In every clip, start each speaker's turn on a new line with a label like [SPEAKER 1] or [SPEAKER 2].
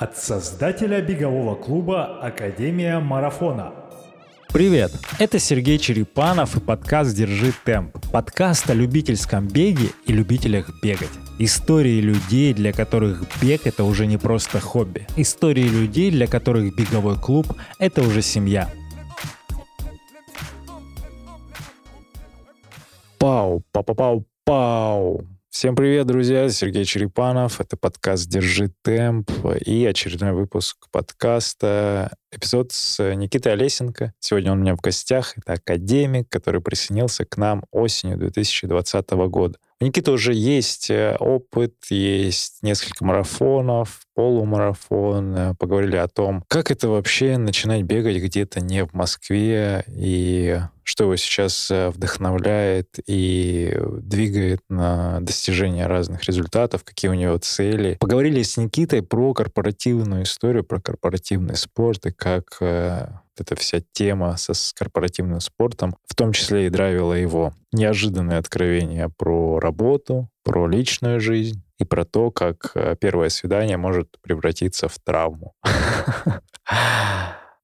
[SPEAKER 1] От создателя бегового клуба «Академия марафона».
[SPEAKER 2] Привет! Это Сергей Черепанов и подкаст «Держи темп». Подкаст о любительском беге и любителях бегать. Истории людей, для которых бег — это уже не просто хобби. Истории людей, для которых беговой клуб — это уже семья.
[SPEAKER 3] Пау, пау-пау-пау, пау. Всем привет, друзья! Сергей Черепанов. Это подкаст «Держи темп» и очередной выпуск подкаста. Эпизод с Никитой Олесенко. Сегодня он у меня в гостях. Это академик, который присоединился к нам осенью 2020 года. У Никиты уже есть э, опыт, есть несколько марафонов, полумарафон. Э, поговорили о том, как это вообще начинать бегать где-то не в Москве, и что его сейчас э, вдохновляет и двигает на достижение разных результатов, какие у него цели. Поговорили с Никитой про корпоративную историю, про корпоративный спорт и как эта вся тема со, с корпоративным спортом, в том числе и драйвила его. Неожиданные откровения про работу, про личную жизнь и про то, как э, первое свидание может превратиться в травму.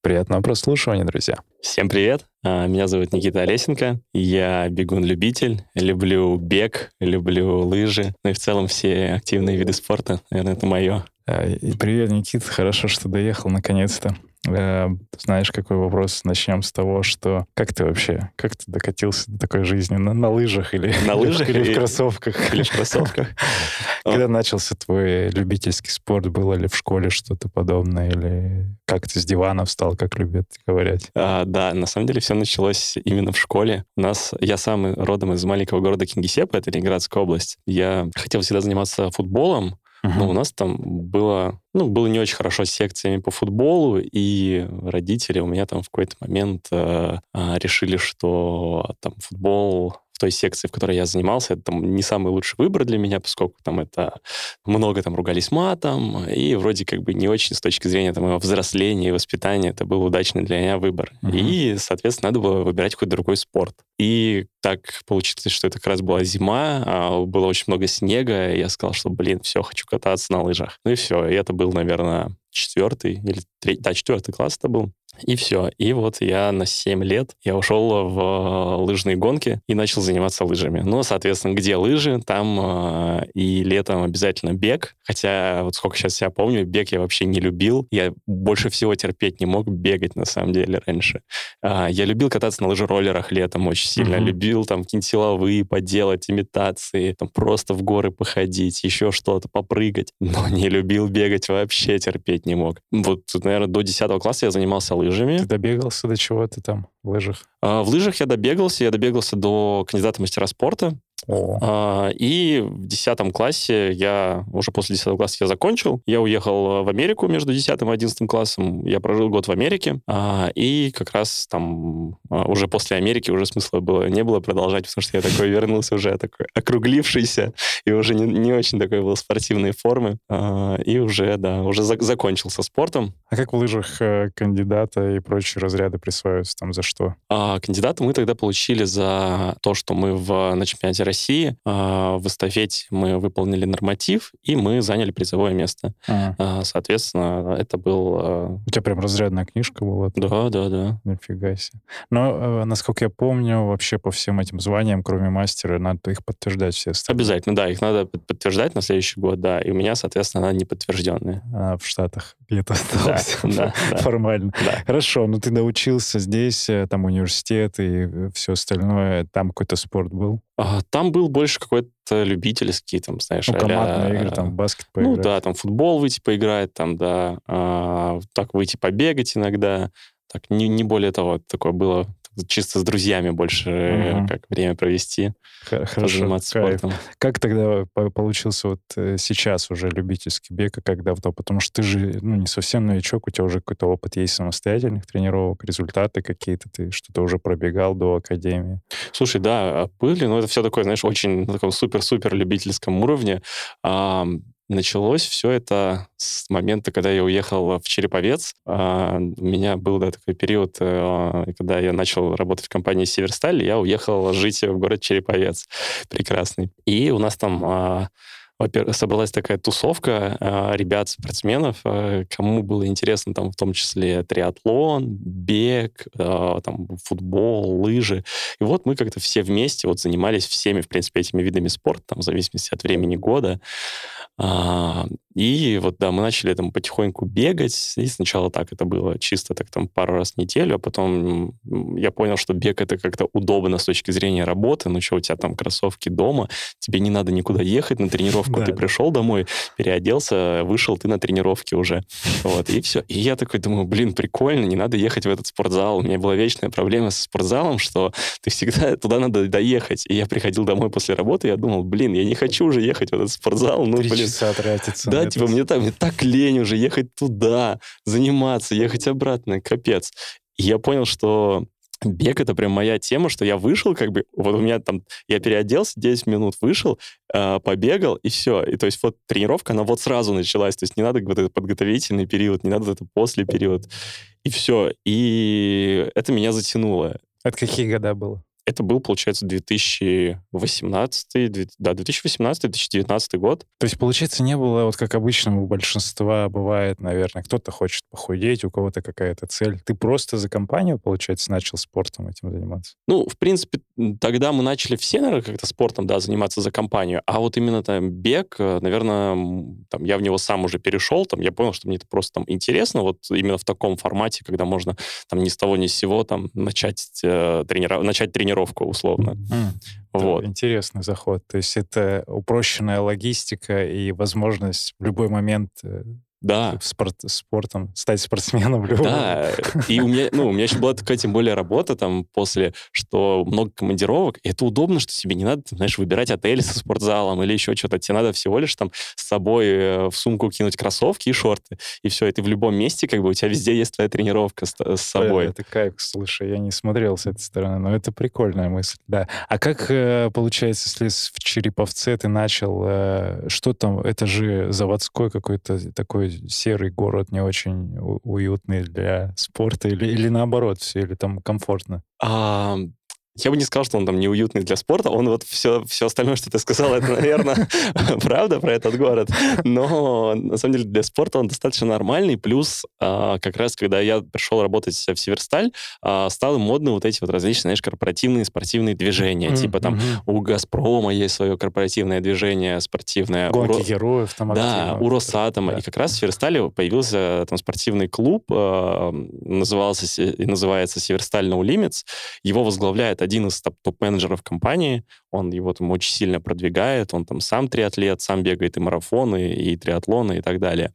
[SPEAKER 3] Приятного прослушивания, друзья.
[SPEAKER 4] Всем привет. А, меня зовут Никита Олесенко. Я бегун-любитель. Люблю бег, люблю лыжи. Ну и в целом все активные виды спорта. Наверное, это мое.
[SPEAKER 3] А, привет, Никита. Хорошо, что доехал наконец-то. Э, знаешь, какой вопрос? Начнем с того, что как ты вообще, как ты докатился до такой жизни? На, на лыжах или,
[SPEAKER 4] на лыжах
[SPEAKER 3] или, в кроссовках?
[SPEAKER 4] Или в кроссовках.
[SPEAKER 3] Когда начался твой любительский спорт? Было ли в школе что-то подобное? Или как ты с дивана встал, как любят говорить?
[SPEAKER 4] А, да, на самом деле все началось именно в школе. У нас, я сам родом из маленького города Кингисеппа, это Ленинградская область. Я хотел всегда заниматься футболом, Uh-huh. Но у нас там было, ну, было не очень хорошо с секциями по футболу, и родители у меня там в какой-то момент э, э, решили, что там футбол в той секции, в которой я занимался, это там не самый лучший выбор для меня, поскольку там это много там ругались матом, и вроде как бы не очень с точки зрения там моего взросления и воспитания это был удачный для меня выбор. Uh-huh. И, соответственно, надо было выбирать какой-то другой спорт. И так получилось, что это как раз была зима, а было очень много снега, и я сказал, что, блин, все, хочу кататься на лыжах. Ну и все, и это был, наверное, четвертый или третий, да, четвертый класс это был. И все. И вот я на 7 лет я ушел в э, лыжные гонки и начал заниматься лыжами. Ну, соответственно, где лыжи, там э, и летом обязательно бег. Хотя вот сколько сейчас я помню, бег я вообще не любил. Я больше всего терпеть не мог бегать, на самом деле, раньше. Э, я любил кататься на лыжероллерах летом очень сильно. Mm-hmm. Любил там какие-нибудь силовые поделать, имитации, там просто в горы походить, еще что-то, попрыгать. Но не любил бегать вообще, терпеть не мог. Вот, наверное, до 10 класса я занимался лыжами лыжами.
[SPEAKER 3] Ты добегался до чего ты там в лыжах?
[SPEAKER 4] А, в лыжах я добегался, я добегался до кандидата мастера спорта. А, и в 10 классе я, уже после 10 класса я закончил, я уехал в Америку между 10 и 11 классом, я прожил год в Америке, а, и как раз там а, уже после Америки уже смысла было, не было продолжать, потому что я такой вернулся уже такой округлившийся, и уже не, не очень такой был спортивной формы, а, и уже, да, уже за, закончил со спортом.
[SPEAKER 3] А как в лыжах э, кандидата и прочие разряды присваиваются там за что?
[SPEAKER 4] А, кандидата мы тогда получили за то, что мы в, на чемпионате России. А, в эстафете мы выполнили норматив, и мы заняли призовое место. Ага. Соответственно, это был... А,
[SPEAKER 3] У тебя прям разрядная книжка была?
[SPEAKER 4] Да, да, да.
[SPEAKER 3] Нифига себе. Но, э, насколько я помню, вообще по всем этим званиям, кроме мастера, надо их подтверждать все
[SPEAKER 4] остальные. Обязательно, да, их надо подтверждать на следующий год, да. И у меня, соответственно, она неподтвержденная.
[SPEAKER 3] А, в Штатах где-то осталось. Да, да, формально. Да. Хорошо, ну ты научился здесь, э, там университет и э, все остальное, там какой-то спорт был?
[SPEAKER 4] А, там был больше какой-то любительский, там, знаешь, ну,
[SPEAKER 3] командные игры, там, баскет
[SPEAKER 4] ну поиграть. Ну, да, там, футбол выйти поиграть, там, да, а, так выйти побегать иногда, так, не, не более того, такое было чисто с друзьями больше uh-huh. как время провести,
[SPEAKER 3] Хорошо, заниматься кайф. спортом. Как тогда получился вот э, сейчас уже любительский бег, а как давно? Потому что ты же ну, не совсем новичок, у тебя уже какой-то опыт есть самостоятельных тренировок, результаты какие-то, ты что-то уже пробегал до академии.
[SPEAKER 4] Слушай, да, а были, но это все такое, знаешь, очень на таком супер-супер любительском уровне. Началось все это с момента, когда я уехал в Череповец. А, у меня был да, такой период, э, когда я начал работать в компании «Северсталь», я уехал жить в город Череповец прекрасный. И у нас там а, собралась такая тусовка э, ребят-спортсменов, э, кому было интересно там в том числе триатлон, бег, э, там футбол, лыжи. И вот мы как-то все вместе вот занимались всеми, в принципе, этими видами спорта, там, в зависимости от времени года. А, и вот, да, мы начали там потихоньку бегать, и сначала так это было чисто так там пару раз в неделю, а потом я понял, что бег это как-то удобно с точки зрения работы, ну что, у тебя там кроссовки дома, тебе не надо никуда ехать на тренировку, ты пришел домой, переоделся, вышел, ты на тренировке уже, вот, и все. И я такой думаю, блин, прикольно, не надо ехать в этот спортзал, у меня была вечная проблема со спортзалом, что ты всегда туда надо доехать, и я приходил домой после работы, я думал, блин, я не хочу уже ехать в этот спортзал, ну, блин,
[SPEAKER 3] часа тратится.
[SPEAKER 4] Да, типа, мне так, мне так лень уже ехать туда, заниматься, ехать обратно, капец. И я понял, что бег — это прям моя тема, что я вышел, как бы, вот у меня там, я переоделся, 10 минут вышел, э, побегал, и все. И то есть вот тренировка, она вот сразу началась, то есть не надо вот этот подготовительный период, не надо это после период, и все. И это меня затянуло.
[SPEAKER 3] Это какие года было?
[SPEAKER 4] Это был, получается, 2018, да, 2018-2019 год.
[SPEAKER 3] То есть, получается, не было, вот как обычно у большинства бывает, наверное, кто-то хочет похудеть, у кого-то какая-то цель. Ты просто за компанию, получается, начал спортом этим заниматься?
[SPEAKER 4] Ну, в принципе, тогда мы начали все, наверное, как-то спортом, да, заниматься за компанию, а вот именно там бег, э, наверное, там я в него сам уже перешел, там я понял, что мне это просто там интересно, вот именно в таком формате, когда можно там ни с того ни с сего там начать, э, тренировать, начать тренировать тренировку, условно. Mm.
[SPEAKER 3] Вот. Интересный заход. То есть это упрощенная логистика и возможность в любой момент э,
[SPEAKER 4] да.
[SPEAKER 3] Спорт, спортом, стать спортсменом любого.
[SPEAKER 4] Да, и у меня, ну, у меня еще была такая, тем более, работа там после, что много командировок, и это удобно, что тебе не надо, знаешь, выбирать отель со спортзалом или еще что-то. Тебе надо всего лишь там с собой э, в сумку кинуть кроссовки и шорты, и все, и ты в любом месте, как бы у тебя везде есть твоя тренировка с, с собой.
[SPEAKER 3] Это кайф, слушай, я не смотрел с этой стороны, но это прикольная мысль, да. А как э, получается, если в Череповце ты начал, э, что там, это же заводской какой-то такой серый город не очень уютный для спорта или, или наоборот все, или там комфортно?
[SPEAKER 4] А, я бы не сказал, что он там неуютный для спорта. Он вот все, все остальное, что ты сказал, это, наверное, правда про этот город. Но, на самом деле, для спорта он достаточно нормальный. Плюс, а, как раз, когда я пришел работать в Северсталь, а, стало модно вот эти вот различные, знаешь, корпоративные спортивные движения. Типа там у «Газпрома» есть свое корпоративное движение спортивное.
[SPEAKER 3] Гонки героев там
[SPEAKER 4] Да, у «Росатома». И как раз в Северстале появился там спортивный клуб, а, назывался и называется «Северсталь No Limits». Его возглавляет один из топ-менеджеров компании, он его там очень сильно продвигает, он там сам триатлет, сам бегает и марафоны, и триатлоны, и так далее.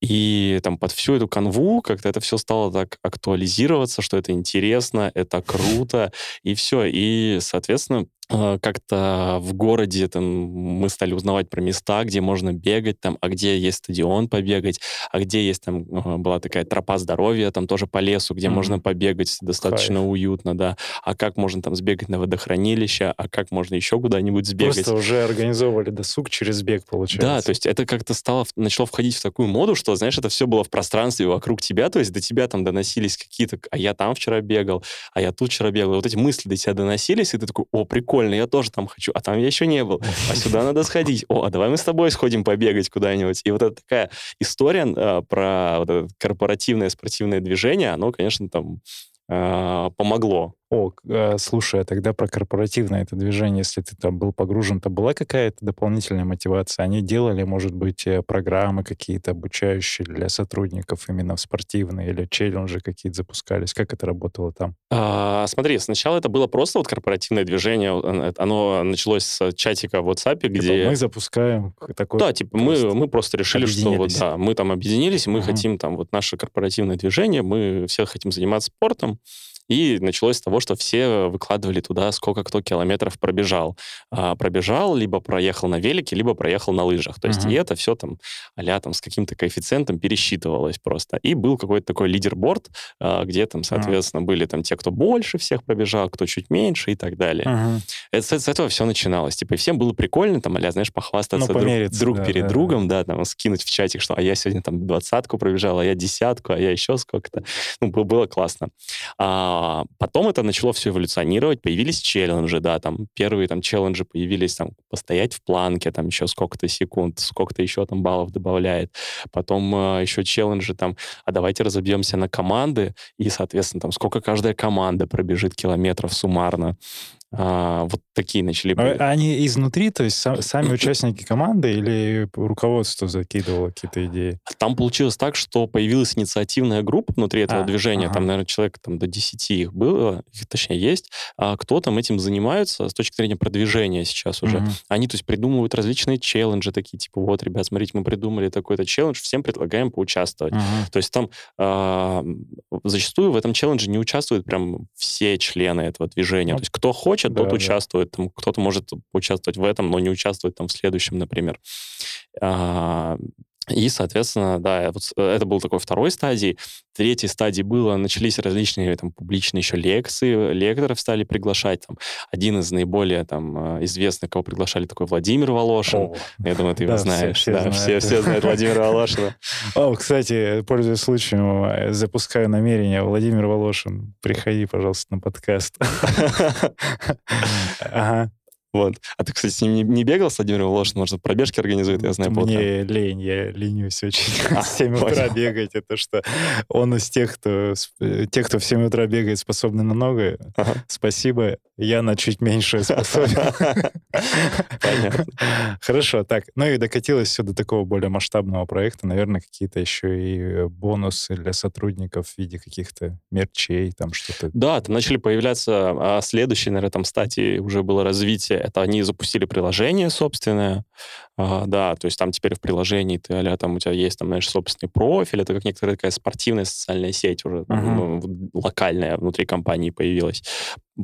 [SPEAKER 4] И там под всю эту канву как-то это все стало так актуализироваться, что это интересно, это круто, и все. И, соответственно, как-то в городе там, мы стали узнавать про места, где можно бегать, там, а где есть стадион побегать, а где есть там а, была такая тропа здоровья, там тоже по лесу, где mm-hmm. можно побегать достаточно Кайф. уютно, да. А как можно там сбегать на водохранилище, а как можно еще куда-нибудь сбегать.
[SPEAKER 3] Просто уже организовывали досуг через бег, получается.
[SPEAKER 4] Да, то есть это как-то стало, начало входить в такую моду, что, знаешь, это все было в пространстве вокруг тебя, то есть до тебя там доносились какие-то, а я там вчера бегал, а я тут вчера бегал. Вот эти мысли до тебя доносились, и ты такой, о, прикольно, прикольно, я тоже там хочу, а там я еще не был, а сюда надо сходить, о, а давай мы с тобой сходим побегать куда-нибудь. И вот эта такая история э, про вот это корпоративное спортивное движение, оно, конечно, там э, помогло
[SPEAKER 3] о, э, слушай, а тогда про корпоративное это движение, если ты там был погружен, то была какая-то дополнительная мотивация? Они делали, может быть, э, программы какие-то обучающие для сотрудников именно в спортивные или челленджи какие-то запускались? Как это работало там?
[SPEAKER 4] А, смотри, сначала это было просто вот корпоративное движение. Оно началось с чатика в WhatsApp, типа где...
[SPEAKER 3] мы запускаем такой...
[SPEAKER 4] Да, типа мы, мы просто решили, что вот, да, мы там объединились, мы uh-huh. хотим там вот наше корпоративное движение, мы все хотим заниматься спортом, и началось с того, что все выкладывали туда, сколько кто километров пробежал. А, пробежал, либо проехал на велике, либо проехал на лыжах. То есть uh-huh. и это все там а там с каким-то коэффициентом пересчитывалось просто. И был какой-то такой лидерборд, а, где там, соответственно, uh-huh. были там те, кто больше всех пробежал, кто чуть меньше и так далее. Uh-huh. Это, с, этого все начиналось. Типа, и всем было прикольно, там, а знаешь, похвастаться ну, друг, друг да, перед да, другом, да. да, там, скинуть в чатик, что а я сегодня там двадцатку пробежал, а я десятку, а я еще сколько-то. Ну, было классно. А, А потом это начало все эволюционировать, появились челленджи, да, там первые там челленджи появились там постоять в планке, там еще сколько-то секунд, сколько-то еще там баллов добавляет. Потом э, еще челленджи там, а давайте разобьемся на команды, и, соответственно, там сколько каждая команда пробежит километров суммарно. А, вот такие начали...
[SPEAKER 3] А они изнутри, то есть сам, сами участники команды или руководство закидывало какие-то идеи?
[SPEAKER 4] Там получилось так, что появилась инициативная группа внутри этого а, движения, ага. там, наверное, человек там, до 10 их было, их точнее есть, а кто там этим занимается с точки зрения продвижения сейчас уже. Угу. Они, то есть, придумывают различные челленджи такие, типа, вот, ребят, смотрите, мы придумали такой-то челлендж, всем предлагаем поучаствовать. Угу. То есть там э, зачастую в этом челлендже не участвуют прям все члены этого движения. То есть кто хочет, хочет, да, тот да. участвует. Там, кто-то может участвовать в этом, но не участвовать там в следующем, например. А, и, соответственно, да, вот э, это был такой второй стадии. Третьей стадии было, начались различные там публичные еще лекции, лекторов стали приглашать. Там, один из наиболее там э, известных, кого приглашали, такой Владимир Волошин. О, Я думаю, ты его да, знаешь. Все, все, да, знают. все, все знают Владимира Волошина.
[SPEAKER 3] О, кстати, пользуясь случаем, э, запускаю намерение. Владимир Волошин, приходи, пожалуйста, на подкаст.
[SPEAKER 4] Ага. Вот. А ты, кстати, с ним не, не бегал, с Владимиром Волошиным? Может, пробежки организует, я знаю,
[SPEAKER 3] Мне лень, я ленюсь очень. А, в 7 утра бегать, это что? Он из тех, кто, э, тех, кто в 7 утра бегает, способны на многое. Ага. Спасибо, я на чуть меньше способен. Понятно. Хорошо, так. Ну и докатилось все до такого более масштабного проекта. Наверное, какие-то еще и э, бонусы для сотрудников в виде каких-то мерчей, там что-то.
[SPEAKER 4] Да, там начали появляться а следующие, наверное, там стадии уже было развитие это они запустили приложение собственное, а, да, то есть там теперь в приложении ты, а там у тебя есть, там, знаешь, собственный профиль, это как некоторая такая спортивная социальная сеть уже uh-huh. локальная внутри компании появилась.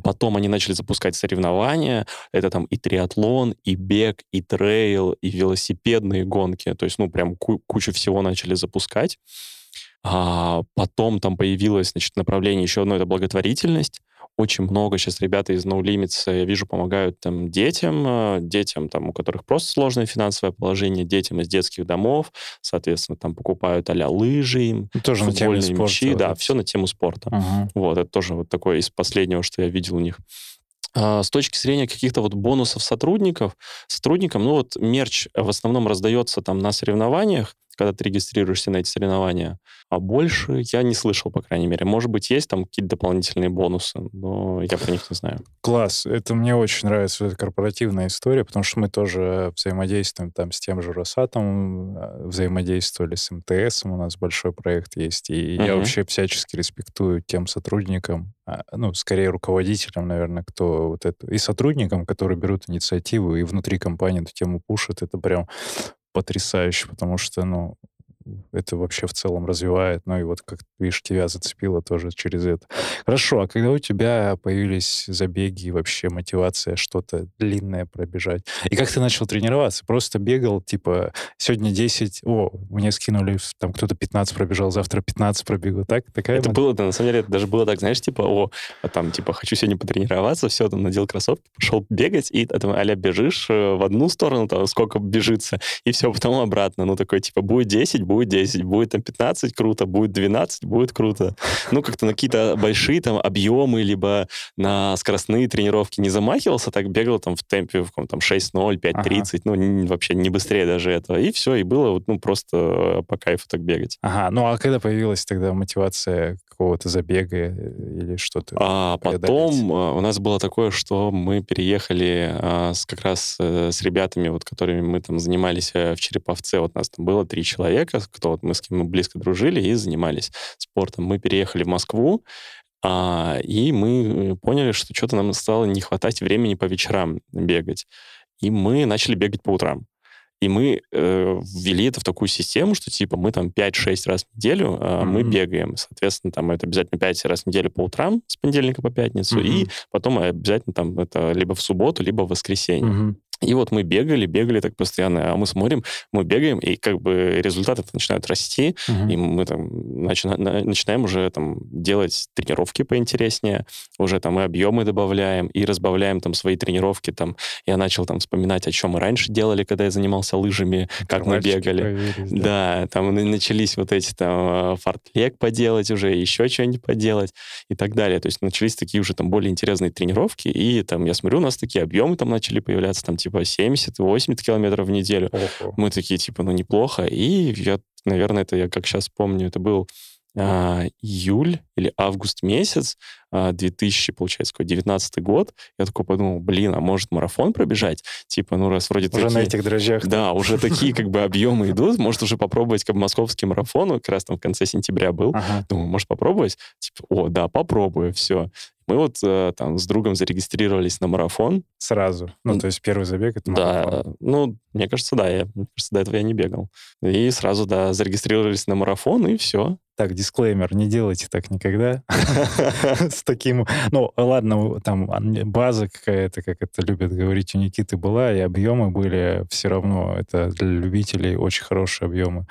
[SPEAKER 4] Потом они начали запускать соревнования, это там и триатлон, и бег, и трейл, и велосипедные гонки, то есть, ну, прям ку- кучу всего начали запускать. А потом там появилось, значит, направление еще одно, это благотворительность очень много сейчас ребята из No Limits, я вижу, помогают там детям, э, детям, там, у которых просто сложное финансовое положение, детям из детских домов, соответственно, там покупают а лыжи им,
[SPEAKER 3] ну, тоже на тему спорта, мячи,
[SPEAKER 4] вот да, это. все на тему спорта. Угу. Вот, это тоже вот такое из последнего, что я видел у них. А, с точки зрения каких-то вот бонусов сотрудников, сотрудникам, ну вот мерч в основном раздается там на соревнованиях, когда ты регистрируешься на эти соревнования. А больше я не слышал, по крайней мере. Может быть, есть там какие-то дополнительные бонусы, но я про них не знаю.
[SPEAKER 3] Класс. Это мне очень нравится, эта корпоративная история, потому что мы тоже взаимодействуем там с тем же Росатом, а, взаимодействовали с МТС, у нас большой проект есть, и uh-huh. я вообще всячески респектую тем сотрудникам, а, ну, скорее руководителям, наверное, кто вот это, и сотрудникам, которые берут инициативу и внутри компании эту тему пушат, это прям потрясающе, потому что, ну, это вообще в целом развивает. Ну и вот, как видишь, тебя зацепило тоже через это. Хорошо, а когда у тебя появились забеги и вообще мотивация что-то длинное пробежать? И как ты начал тренироваться? Просто бегал, типа, сегодня 10, о, мне скинули, там кто-то 15 пробежал, завтра 15 пробегу, так? Такая
[SPEAKER 4] это было, да, на самом деле, это даже было так, знаешь, типа, о, а там, типа, хочу сегодня потренироваться, все, там, надел кроссовки, пошел бегать, и там, аля, бежишь э, в одну сторону, там, сколько бежится, и все, потом обратно. Ну, такой, типа, будет 10, будет будет 10, будет там 15, круто, будет 12, будет круто. Ну, как-то на какие-то большие там объемы, либо на скоростные тренировки не замахивался, так бегал там в темпе в каком там 6-0, 5-30, ага. ну, не, вообще не быстрее даже этого. И все, и было вот, ну, просто по кайфу так бегать.
[SPEAKER 3] Ага, ну, а когда появилась тогда мотивация какого-то забега э, или что-то?
[SPEAKER 4] А потом а, у нас было такое, что мы переехали а, с, как раз а, с ребятами, вот, которыми мы там занимались в Череповце. Вот нас там было три человека, кто вот мы с кем мы близко дружили и занимались спортом. Мы переехали в Москву, а, и мы поняли, что что-то нам стало не хватать времени по вечерам бегать. И мы начали бегать по утрам. И мы э, ввели это в такую систему, что типа мы там 5-6 раз в неделю э, mm-hmm. мы бегаем. Соответственно, там это обязательно 5 раз в неделю по утрам с понедельника по пятницу, mm-hmm. и потом обязательно там это либо в субботу, либо в воскресенье. Mm-hmm. И вот мы бегали, бегали так постоянно, а мы смотрим, мы бегаем, и как бы результаты начинают расти, uh-huh. и мы там начина- начинаем уже там делать тренировки поинтереснее, уже там и объемы добавляем, и разбавляем там свои тренировки. Там я начал там вспоминать, о чем мы раньше делали, когда я занимался лыжами, как мы бегали. Да. да, там начались вот эти там э, фартлег поделать уже, еще что-нибудь поделать и так далее. То есть начались такие уже там более интересные тренировки, и там я смотрю, у нас такие объемы там начали появляться, там типа 70-80 километров в неделю. Ого. Мы такие, типа, ну, неплохо. И я, наверное, это я как сейчас помню, это был а, июль или август месяц, а, 2000, получается, какой 19 год. Я такой подумал, блин, а может марафон пробежать? Типа, ну раз вроде
[SPEAKER 3] Уже
[SPEAKER 4] такие...
[SPEAKER 3] на этих дрожжах.
[SPEAKER 4] Да, уже такие как бы объемы идут, может уже попробовать как московский марафон, как раз там в конце сентября был. Ага. Думаю, может попробовать? Типа, о, да, попробую, все. Мы вот э, там с другом зарегистрировались на марафон.
[SPEAKER 3] Сразу? Ну, то есть первый забег — это
[SPEAKER 4] марафон? Да, ну, мне кажется, да. Я, мне кажется, до этого я не бегал. И сразу, да, зарегистрировались на марафон, и все.
[SPEAKER 3] Так, дисклеймер, не делайте так никогда. С таким... Ну, ладно, там база какая-то, как это любят говорить у Никиты, была, и объемы были все равно. Это для любителей очень хорошие объемы.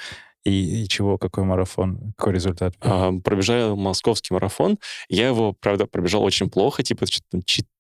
[SPEAKER 3] И, и чего, какой марафон, какой результат?
[SPEAKER 4] А, пробежал московский марафон. Я его, правда, пробежал очень плохо, типа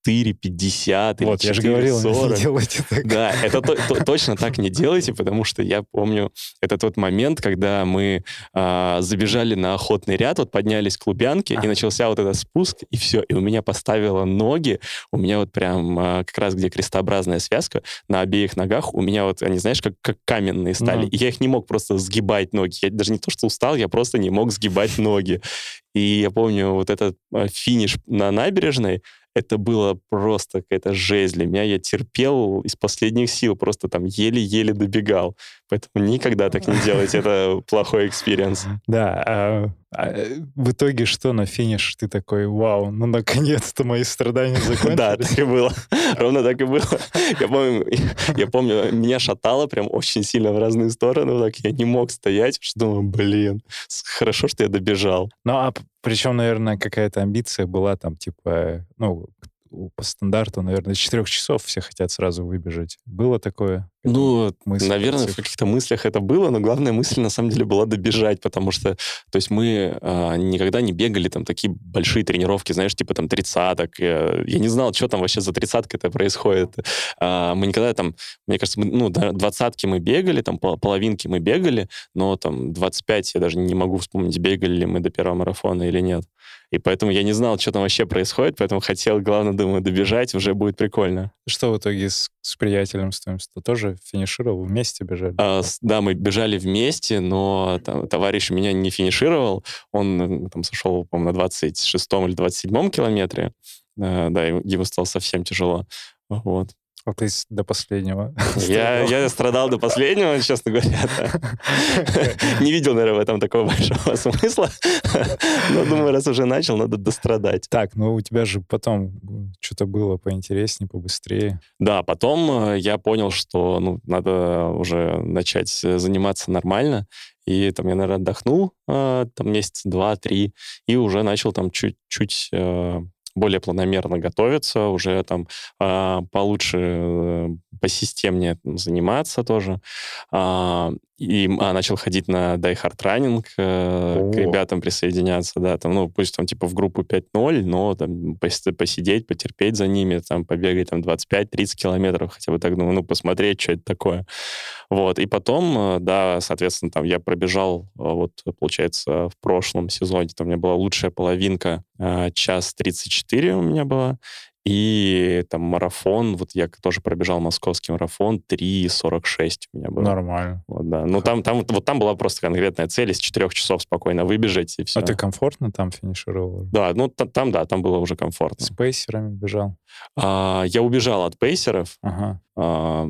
[SPEAKER 4] что-то там 4,50 или
[SPEAKER 3] Вот, я же говорил, не делайте так.
[SPEAKER 4] Да, это то, то, точно так не делайте, потому что я помню, это тот момент, когда мы а, забежали на охотный ряд, вот поднялись к Лубянке, а. и начался вот этот спуск, и все, и у меня поставило ноги, у меня вот прям а, как раз где крестообразная связка, на обеих ногах у меня вот, они, знаешь, как, как каменные стали, ну. и я их не мог просто сгибать ноги. Я даже не то, что устал, я просто не мог сгибать ноги. И я помню вот этот а, финиш на набережной, это было просто какая-то жесть для меня. Я терпел из последних сил, просто там еле-еле добегал. Поэтому никогда так не делайте, это плохой experience.
[SPEAKER 3] Да, а, а, в итоге что на финиш? Ты такой, вау, ну наконец-то мои страдания закончились.
[SPEAKER 4] Да, так и было. Ровно так и было. Я помню, я помню, меня шатало прям очень сильно в разные стороны. Так я не мог стоять, что думаю, блин, хорошо, что я добежал.
[SPEAKER 3] Ну, а причем, наверное, какая-то амбиция была там, типа, ну, по стандарту, наверное, 4 часов все хотят сразу выбежать. Было такое?
[SPEAKER 4] Ну, мысль, наверное, в каких-то мыслях это было, но главная мысль на самом деле была добежать, потому что, то есть мы э, никогда не бегали там такие большие тренировки, знаешь, типа там тридцаток. Я, я не знал, что там вообще за тридцатка это происходит. Э, мы никогда там, мне кажется, мы, ну, двадцатки мы бегали, там половинки мы бегали, но там 25 я даже не могу вспомнить, бегали ли мы до первого марафона или нет. И поэтому я не знал, что там вообще происходит, поэтому хотел, главное, думаю, добежать, уже будет прикольно.
[SPEAKER 3] Что в итоге с, с приятелем с твоим? Ты финишировал, вместе бежали?
[SPEAKER 4] А, да, мы бежали вместе, но там, товарищ меня не финишировал. Он там сошел, по-моему, на 26 или 27 километре. А, да, ему стало совсем тяжело. Вот.
[SPEAKER 3] А ты до последнего.
[SPEAKER 4] Я, я страдал до последнего, честно говоря. Не видел, наверное, в этом такого большого смысла. Но думаю, раз уже начал, надо дострадать.
[SPEAKER 3] Так, ну у тебя же потом что-то было поинтереснее, побыстрее.
[SPEAKER 4] Да, потом э, я понял, что ну, надо уже начать заниматься нормально. И там я, наверное, отдохнул э, там месяц, два, три, и уже начал там чуть-чуть э, более планомерно готовиться, уже там э, получше, э, посистемнее заниматься тоже. А, и а, начал ходить на Die Hard Running, э, к ребятам присоединяться, да, там, ну, пусть там типа в группу 5.0, но там пос посидеть, потерпеть за ними, там, побегать там 25-30 километров, хотя бы так, ну, ну, посмотреть, что это такое. Вот, и потом, э, да, соответственно, там я пробежал, э, вот, получается, в прошлом сезоне, там у меня была лучшая половинка, э, час 34 у меня была, и там марафон, вот я тоже пробежал московский марафон, 3.46 у меня было.
[SPEAKER 3] Нормально.
[SPEAKER 4] Вот, да. Ну, там, там, вот там была просто конкретная цель из 4 часов спокойно выбежать, и все.
[SPEAKER 3] А ты комфортно там финишировал?
[SPEAKER 4] Да, ну, там, да, там было уже комфортно.
[SPEAKER 3] С пейсерами бежал?
[SPEAKER 4] А, я убежал от пейсеров.
[SPEAKER 3] Ага.
[SPEAKER 4] А,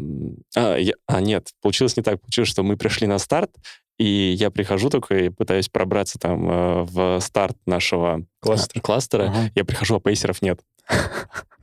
[SPEAKER 4] а, я, а, нет, получилось не так. Получилось, что мы пришли на старт, и я прихожу такой, пытаюсь пробраться там э, в старт нашего
[SPEAKER 3] кластера.
[SPEAKER 4] кластера. Ага. Я прихожу, а пейсеров нет.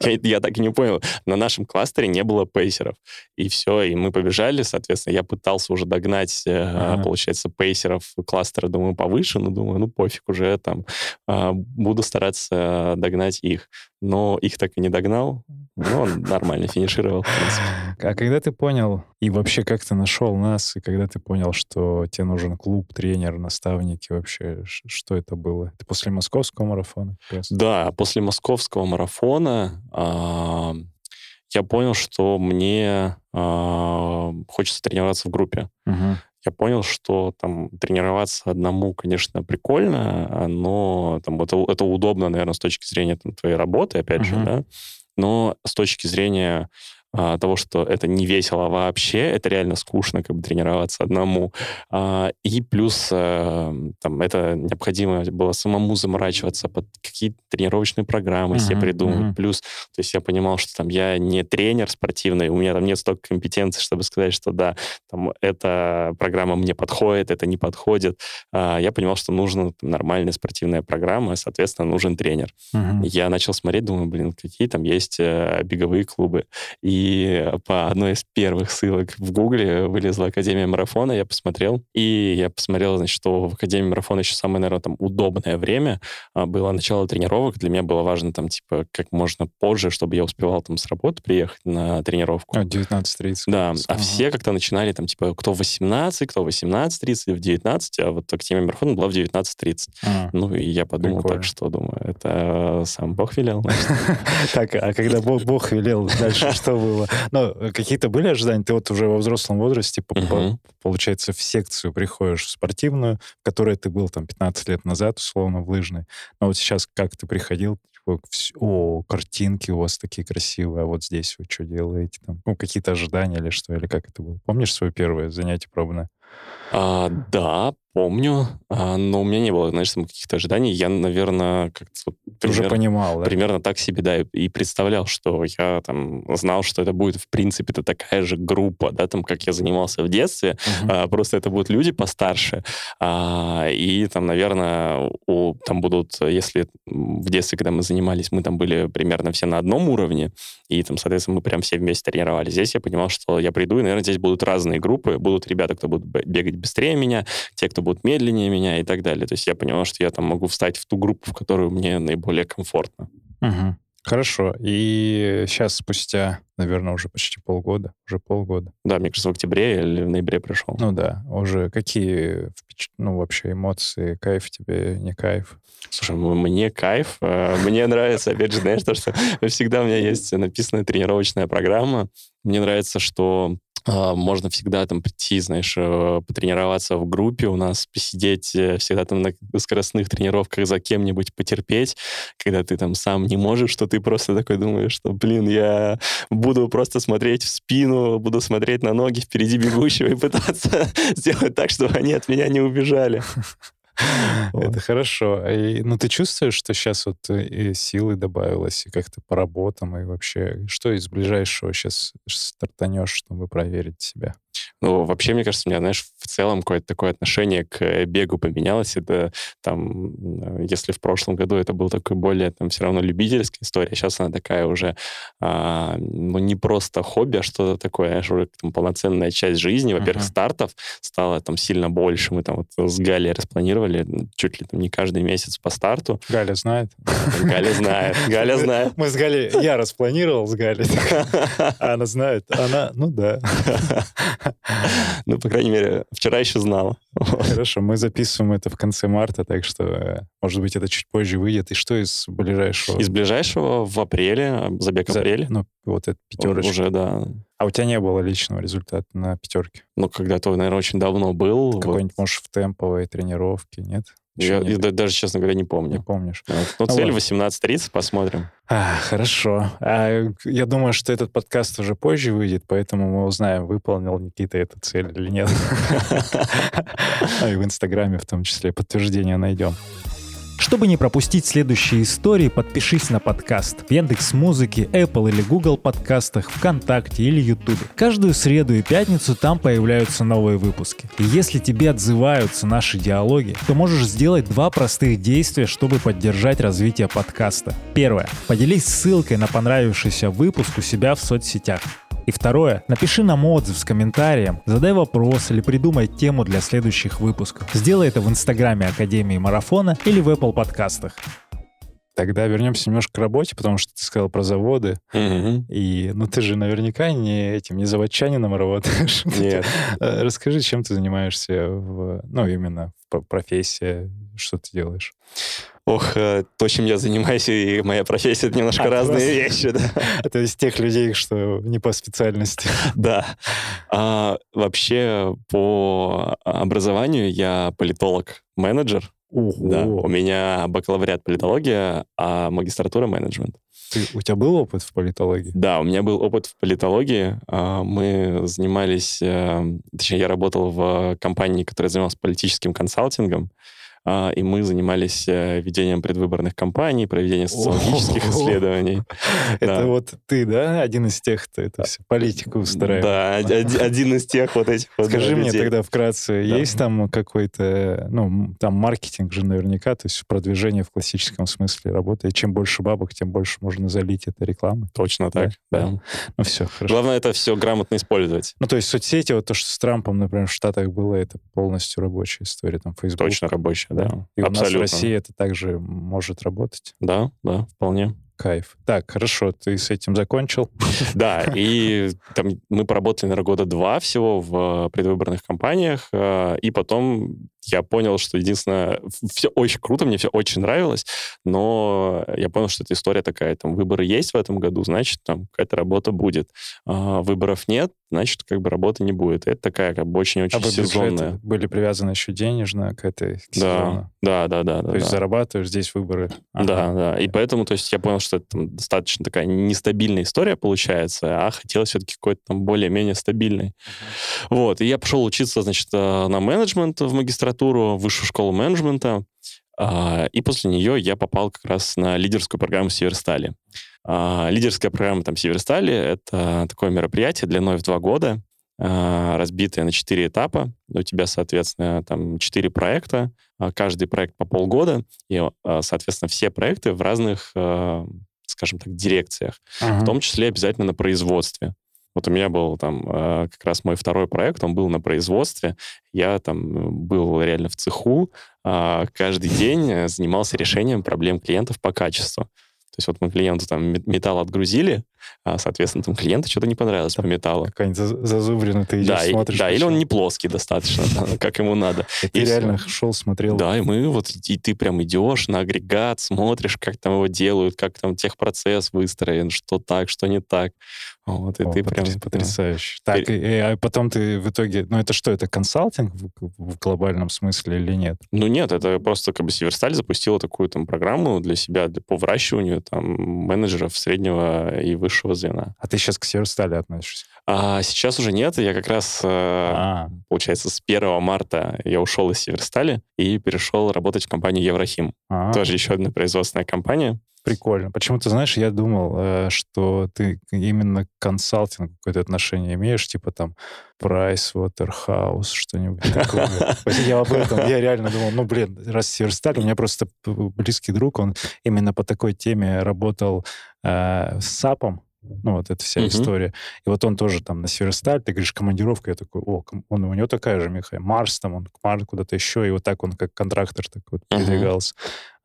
[SPEAKER 4] Я, я так и не понял. На нашем кластере не было пейсеров. И все, и мы побежали, соответственно. Я пытался уже догнать, э, ага. получается, пейсеров кластера, думаю, повыше, но думаю, ну пофиг, уже там а, буду стараться догнать их. Но их так и не догнал. Ну, он нормально финишировал, в принципе.
[SPEAKER 3] А когда ты понял, и вообще как ты нашел нас, и когда ты понял, что тебе нужен клуб, тренер, наставники, вообще, что это было? Это после московского марафона?
[SPEAKER 4] Да, после московского марафона а, я понял, что мне а, хочется тренироваться в группе.
[SPEAKER 3] Угу
[SPEAKER 4] я понял, что там тренироваться одному, конечно, прикольно, но там это, это удобно, наверное, с точки зрения там, твоей работы, опять uh-huh. же, да, но с точки зрения а, того, что это не весело вообще, это реально скучно как бы тренироваться одному. А, и плюс а, там это необходимо было самому заморачиваться под какие-то тренировочные программы uh-huh, себе придумывать. Uh-huh. Плюс, то есть я понимал, что там я не тренер спортивный, у меня там нет столько компетенций, чтобы сказать, что да, там эта программа мне подходит, это не подходит. А, я понимал, что нужна там, нормальная спортивная программа, соответственно, нужен тренер. Uh-huh. Я начал смотреть, думаю, блин, какие там есть э, беговые клубы. И и по одной из первых ссылок в Гугле вылезла Академия марафона, я посмотрел, и я посмотрел, значит, что в Академии марафона еще самое, наверное, там удобное время а, было начало тренировок. Для меня было важно там, типа, как можно позже, чтобы я успевал там с работы приехать на тренировку.
[SPEAKER 3] А, 19.30.
[SPEAKER 4] Да, ага. а все как-то начинали там, типа, кто в 18, кто в 18.30, в 19, а вот Академия марафона была в 19.30. А, ну, и я подумал прикольно. так, что, думаю, это сам Бог велел.
[SPEAKER 3] Так, а когда Бог велел, дальше что было? Было. Но какие-то были ожидания? Ты вот уже во взрослом возрасте, uh-huh. получается, в секцию приходишь, в спортивную, в которой ты был там 15 лет назад, условно, в лыжной. Но вот сейчас как ты приходил, типа, о, картинки у вас такие красивые, а вот здесь вы что делаете? Там, ну, какие-то ожидания или что, или как это было? Помнишь свое первое занятие пробное?
[SPEAKER 4] А, да, помню, а, но у меня не было, знаешь, там каких-то ожиданий. Я, наверное, как-то вот
[SPEAKER 3] пример, уже понимал, да?
[SPEAKER 4] примерно так себе, да, и представлял, что я там знал, что это будет, в принципе, это такая же группа, да, там, как я занимался в детстве, uh-huh. а, просто это будут люди постарше, а, и там, наверное, у, там будут, если в детстве, когда мы занимались, мы там были примерно все на одном уровне, и там, соответственно, мы прям все вместе тренировались. Здесь я понимал, что я приду, и, наверное, здесь будут разные группы, будут ребята, кто будут бегать быстрее меня, те, кто будут медленнее меня и так далее. То есть я понимал, что я там могу встать в ту группу, в которую мне наиболее комфортно.
[SPEAKER 3] Угу. Хорошо. И сейчас спустя, наверное, уже почти полгода, уже полгода.
[SPEAKER 4] Да, мне кажется, в октябре или в ноябре пришел.
[SPEAKER 3] Ну да, уже какие ну, вообще эмоции, кайф тебе, не кайф?
[SPEAKER 4] Слушай, мне кайф. Э, мне нравится, опять же, знаешь, то, что всегда у меня есть написанная тренировочная программа. Мне нравится, что можно всегда там прийти, знаешь, э, потренироваться в группе у нас, посидеть э, всегда там на скоростных тренировках за кем-нибудь потерпеть, когда ты там сам не можешь, что ты просто такой думаешь, что, блин, я буду просто смотреть в спину, буду смотреть на ноги впереди бегущего и пытаться сделать так, чтобы они от меня не убежали.
[SPEAKER 3] Это хорошо. И, ну, ты чувствуешь, что сейчас вот э, и силы добавилось, и как-то по работам, и вообще, что из ближайшего сейчас стартанешь, чтобы проверить себя?
[SPEAKER 4] Ну, вообще, мне кажется, у меня, знаешь, в целом какое-то такое отношение к э, бегу поменялось. Это там, э, если в прошлом году это был такой более, там, все равно любительская история, сейчас она такая уже, а, ну, не просто хобби, а что-то такое, знаешь, уже там, полноценная часть жизни. Во-первых, uh-huh. стартов стало там сильно больше. Мы там вот с Галей распланировали чуть ли там не каждый месяц по старту.
[SPEAKER 3] Галя знает?
[SPEAKER 4] Галя знает. Галя знает.
[SPEAKER 3] Мы с Галей, я распланировал с Галей. А она знает. Она, ну да.
[SPEAKER 4] Ну, по крайней мере, вчера еще знала.
[SPEAKER 3] Хорошо, мы записываем это в конце марта, так что, э, может быть, это чуть позже выйдет. И что из ближайшего?
[SPEAKER 4] Из ближайшего в апреле, забег в апреле.
[SPEAKER 3] Ну, вот это пятерочка.
[SPEAKER 4] Уже, да.
[SPEAKER 3] А у тебя не было личного результата на пятерке?
[SPEAKER 4] Ну, когда-то, наверное, очень давно был.
[SPEAKER 3] Какой-нибудь, вот. может, в темповой тренировке, нет?
[SPEAKER 4] Я, я даже, честно говоря, не помню.
[SPEAKER 3] Не помнишь.
[SPEAKER 4] Ну, ну цель 18.30, посмотрим.
[SPEAKER 3] А, хорошо. А, я думаю, что этот подкаст уже позже выйдет, поэтому мы узнаем, выполнил Никита эту цель или нет. А и в Инстаграме в том числе подтверждение найдем.
[SPEAKER 2] Чтобы не пропустить следующие истории, подпишись на подкаст в Яндекс Музыке, Apple или Google подкастах, ВКонтакте или Ютубе. Каждую среду и пятницу там появляются новые выпуски. И если тебе отзываются наши диалоги, то можешь сделать два простых действия, чтобы поддержать развитие подкаста. Первое. Поделись ссылкой на понравившийся выпуск у себя в соцсетях. И второе, напиши нам отзыв с комментарием, задай вопрос или придумай тему для следующих выпусков. Сделай это в инстаграме Академии Марафона или в Apple подкастах.
[SPEAKER 3] Тогда вернемся немножко к работе, потому что ты сказал про заводы.
[SPEAKER 4] Мгм.
[SPEAKER 3] И, ну, ты же наверняка не этим, не заводчанином работаешь.
[SPEAKER 4] Нет.
[SPEAKER 3] Э, Расскажи, чем ты занимаешься, в, ну, именно в про- профессии, что ты делаешь?
[SPEAKER 4] Ох, э, то, чем я занимаюсь, и моя профессия — это немножко
[SPEAKER 3] А,
[SPEAKER 4] разные вещи, да.
[SPEAKER 3] Это из тех людей, что не по специальности.
[SPEAKER 4] Да. А, вообще, по образованию я политолог-менеджер. Да. У меня бакалавриат политология, а магистратура менеджмент.
[SPEAKER 3] Ты- у тебя был опыт в политологии?
[SPEAKER 4] Да, у меня был опыт в политологии. А, Мы занимались, э, точнее, я работал в компании, которая занималась политическим консалтингом, и мы занимались э, ведением предвыборных кампаний, проведением социологических исследований.
[SPEAKER 3] Это вот ты, да, один из тех, кто это все политику устраивает?
[SPEAKER 4] Да, од- од- один из тех вот этих вот
[SPEAKER 3] Скажи мне тогда вкратце, есть там какой-то, ну, там маркетинг же наверняка, то есть продвижение в классическом смысле работает. Чем больше бабок, тем больше можно залить это рекламой.
[SPEAKER 4] Точно так,
[SPEAKER 3] Да,
[SPEAKER 4] да.
[SPEAKER 3] Ну все, хорошо.
[SPEAKER 4] Главное это все грамотно использовать.
[SPEAKER 3] Ну, то есть соцсети, вот то, что с Трампом, например, в Штатах было, это полностью рабочая история. Там Facebook.
[SPEAKER 4] Точно рабочая, да.
[SPEAKER 3] И у нас в
[SPEAKER 4] Абсолютно.
[SPEAKER 3] России это также может работать.
[SPEAKER 4] Да, да, вполне.
[SPEAKER 3] Кайф. Так, хорошо, ты с этим закончил.
[SPEAKER 4] Да, и там мы поработали, наверное, года два всего в предвыборных кампаниях, э, и потом я понял, что единственное, все очень круто, мне все очень нравилось, но я понял, что эта история такая, там, выборы есть в этом году, значит, там какая-то работа будет. А выборов нет, значит, как бы работы не будет. Это такая как бы очень-очень
[SPEAKER 3] А вы бюджеты
[SPEAKER 4] сезонная.
[SPEAKER 3] были привязаны еще денежно к этой к
[SPEAKER 4] Да,
[SPEAKER 3] сезону?
[SPEAKER 4] да, да, да.
[SPEAKER 3] То
[SPEAKER 4] да,
[SPEAKER 3] есть
[SPEAKER 4] да.
[SPEAKER 3] зарабатываешь, здесь выборы. Ага.
[SPEAKER 4] Да, да. И поэтому, то есть, я понял, что это там, достаточно такая нестабильная история получается, а хотелось все-таки какой-то там более-менее стабильный. Вот. И я пошел учиться, значит, э, на менеджмент в магистратуру, в высшую школу менеджмента. А, И после нее я попал как раз на лидерскую программу Северстали. А, Лидерская программа там Северстали — это такое мероприятие длиной в два года, а, разбитое на четыре этапа. У тебя, соответственно, там четыре проекта, каждый проект по полгода, и, соответственно, все проекты в разных, э, скажем так, дирекциях,
[SPEAKER 3] Ага.
[SPEAKER 4] в том числе обязательно на производстве. Вот у меня был там э, как раз мой второй проект, он был на производстве. Я там был реально в цеху, а, каждый день э, занимался решением проблем клиентов по качеству. То есть вот мы клиенту там мет- металл отгрузили, а, соответственно, там клиенту что-то не понравилось по металлу.
[SPEAKER 3] Какая-нибудь за- зазубрина, ты идешь,
[SPEAKER 4] Да, и,
[SPEAKER 3] смотришь.
[SPEAKER 4] да или он не плоский достаточно, как ему надо.
[SPEAKER 3] И ты
[SPEAKER 4] и
[SPEAKER 3] реально шел, смотрел.
[SPEAKER 4] Да, и мы вот, и ты прям идешь на агрегат, смотришь, как там его делают, как там техпроцесс выстроен, что так, что не так. Вот, и
[SPEAKER 3] О,
[SPEAKER 4] ты прям...
[SPEAKER 3] потряс- потрясающе. Так, и- и- а потом ты в итоге... Ну, это что, это консалтинг в, в глобальном смысле или нет?
[SPEAKER 4] Ну нет, это просто как бы Северсталь запустила такую там программу для себя, для, по выращиванию там менеджеров среднего и высшего звена.
[SPEAKER 3] А ты сейчас к Северстали относишься?
[SPEAKER 4] А сейчас уже нет, я как раз, э,
[SPEAKER 3] А,
[SPEAKER 4] получается, с 1 марта я ушел из Северстали и перешел работать в компанию Еврохим.
[SPEAKER 3] а,
[SPEAKER 4] Тоже еще одна производственная компания.
[SPEAKER 3] прикольно. Почему-то, знаешь, я думал, э, что ты именно к консалтингу какое-то отношение имеешь, типа там Price Waterhouse, что-нибудь такое. Я об этом, я реально думал, ну, блин, раз Северсталь, у меня просто близкий друг, он именно по такой теме работал э, с САПом, ну, вот эта вся
[SPEAKER 4] Мгм.
[SPEAKER 3] история. И вот он тоже там на Северсталь, ты говоришь, командировка, я такой, о, он, у него такая же, Михаил, Марс там, он к Марсу куда-то еще, и вот так он как контрактор так вот передвигался.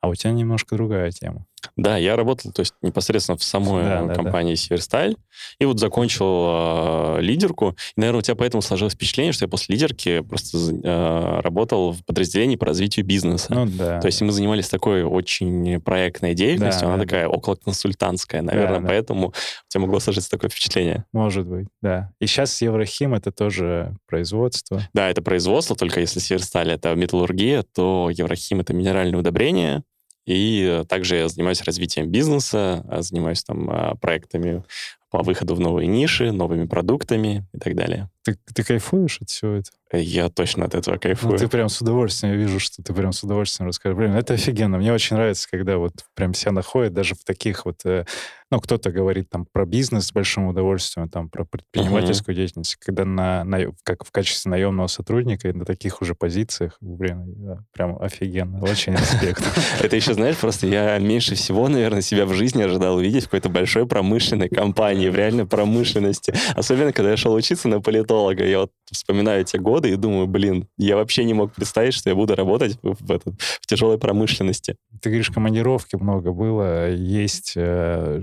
[SPEAKER 3] А у тебя немножко другая тема.
[SPEAKER 4] Да, я работал, то есть непосредственно в самой
[SPEAKER 3] Да,
[SPEAKER 4] э,
[SPEAKER 3] да,
[SPEAKER 4] компании Северсталь, и вот закончил э, лидерку. И, наверное, у тебя поэтому сложилось впечатление, что я после лидерки просто э, работал в подразделении по развитию бизнеса.
[SPEAKER 3] Ну, да.
[SPEAKER 4] То есть мы занимались такой очень проектной деятельностью,
[SPEAKER 3] Да,
[SPEAKER 4] она
[SPEAKER 3] да,
[SPEAKER 4] такая околоконсультантская, наверное,
[SPEAKER 3] да.
[SPEAKER 4] поэтому у тебя могло сложиться такое впечатление.
[SPEAKER 3] Может быть, да. И сейчас Еврохим — это тоже производство.
[SPEAKER 4] Да, это производство, только если Северсталь — это металлургия, то Еврохим — это минеральные удобрения, и э, также я занимаюсь развитием бизнеса, а, занимаюсь там а, проектами по выходу в новые ниши, новыми продуктами и так далее.
[SPEAKER 3] Ты, ты кайфуешь от всего этого?
[SPEAKER 4] Я точно от этого
[SPEAKER 3] Ну,
[SPEAKER 4] кайфую.
[SPEAKER 3] ты прям с удовольствием, я вижу, что ты прям с удовольствием расскажешь. Блин, это офигенно. Мне очень нравится, когда вот прям себя находят даже в таких вот... э, ну, кто-то говорит там про бизнес с большим удовольствием, там про предпринимательскую деятельность, когда на, на- как в качестве наемного сотрудника и на таких уже позициях, блин, да, прям офигенно. Очень респект.
[SPEAKER 4] Это еще, знаешь, просто я меньше всего, наверное, себя в жизни ожидал увидеть в какой-то большой промышленной компании, в реальной промышленности. Особенно, когда я шел учиться на политолога. Стоматолога. Я вот вспоминаю те годы и думаю, блин, я вообще не мог представить, что я буду работать в, в, этот, в тяжелой промышленности.
[SPEAKER 3] Ты говоришь, командировки много было, есть. Э,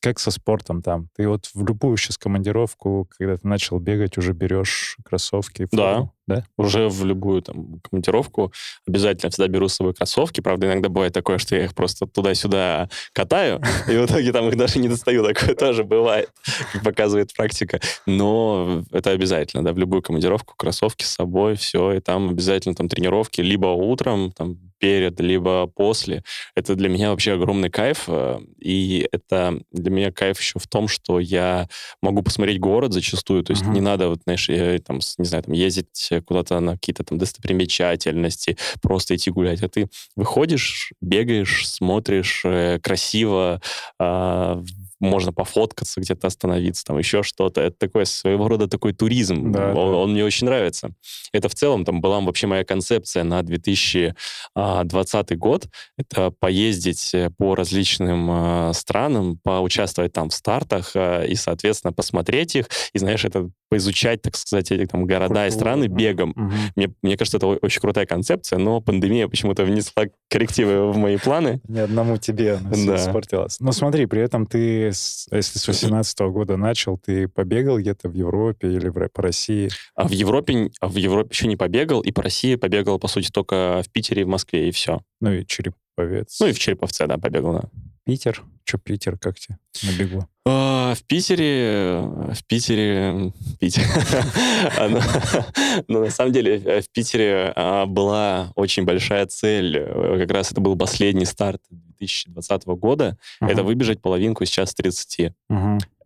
[SPEAKER 3] как со спортом там? Ты вот в любую сейчас командировку, когда ты начал бегать, уже берешь кроссовки?
[SPEAKER 4] Форму, да. Да. Уже в любую там командировку обязательно всегда беру с собой кроссовки. Правда, иногда бывает такое, что я их просто туда-сюда катаю, и в итоге там их даже не достаю. Такое тоже бывает, как показывает практика. Но это обязательно, да, в любую командировку кроссовки с собой, все, и там обязательно там тренировки либо утром, там перед, либо после. Это для меня вообще огромный кайф. Э, и это для меня кайф еще в том, что я могу посмотреть город зачастую. То есть uh-huh. не надо, вот, знаешь, я, там, не знаю, там, ездить куда-то на какие-то там достопримечательности, просто идти гулять. А ты выходишь, бегаешь, смотришь э, красиво, э, можно пофоткаться, где-то остановиться, там еще что-то. Это такой своего рода такой туризм. Да, он, да. он мне очень нравится. Это в целом там была вообще моя концепция на 2020 а, год. Это поездить э, по различным э, странам, поучаствовать там в стартах э, и, соответственно, посмотреть их. И, знаешь, это поизучать, так сказать, эти там города Культура, и страны бегом. Угу. Мне, мне кажется, это очень крутая концепция, но пандемия почему-то внесла коррективы в мои планы.
[SPEAKER 3] Ни одному тебе да. испортилось. Но смотри, при этом ты, если с 18 года начал, ты побегал где-то в Европе или в, по России?
[SPEAKER 4] А в Европе, а в Европе еще не побегал, и по России побегал, по сути, только в Питере и в Москве, и все.
[SPEAKER 3] Ну и Череповец.
[SPEAKER 4] Ну и в Череповце, да, побегал, да.
[SPEAKER 3] Питер? Что Питер, как тебе на бегу?
[SPEAKER 4] А, в Питере, в Питере, Питер. Ну, на самом деле, э, в Питере а, была очень большая цель. Э, как раз это был последний старт 2020 года. Это выбежать половинку сейчас 30.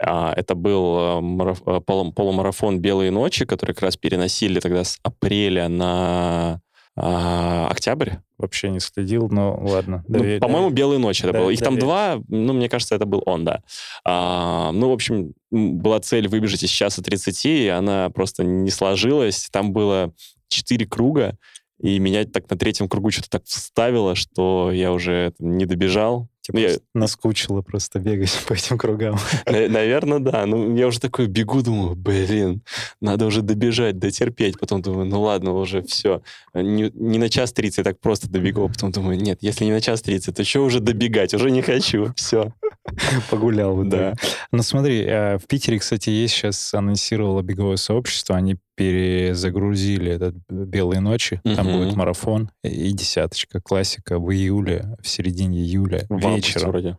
[SPEAKER 4] А, это был э, полумарафон «Белые ночи», который как раз переносили тогда с апреля на а, октябрь.
[SPEAKER 3] Вообще не следил, но ладно.
[SPEAKER 4] Ну, Довер... По-моему, «Белые ночи» это да, было. Их там два, ну, мне кажется, это был он, да. А, ну, в общем, была цель выбежать из часа 30, и она просто не сложилась. Там было четыре круга, и меня так на третьем кругу что-то так вставило, что я уже не добежал.
[SPEAKER 3] Типа я... наскучило просто бегать по этим кругам.
[SPEAKER 4] Наверное, да. Ну, я уже такой бегу, думаю, блин, надо уже добежать, дотерпеть. Потом думаю, ну ладно, уже все. Не, не на час 30, я так просто добегу. Потом думаю, нет, если не на час 30, то что уже добегать? Уже не хочу. Все.
[SPEAKER 3] Погулял бы, да. Ну смотри, э, в Питере, кстати, есть сейчас анонсировало беговое сообщество, они перезагрузили этот «Белые ночи», там будет марафон и десяточка, классика в июле, в середине июля, в вечером. Вроде.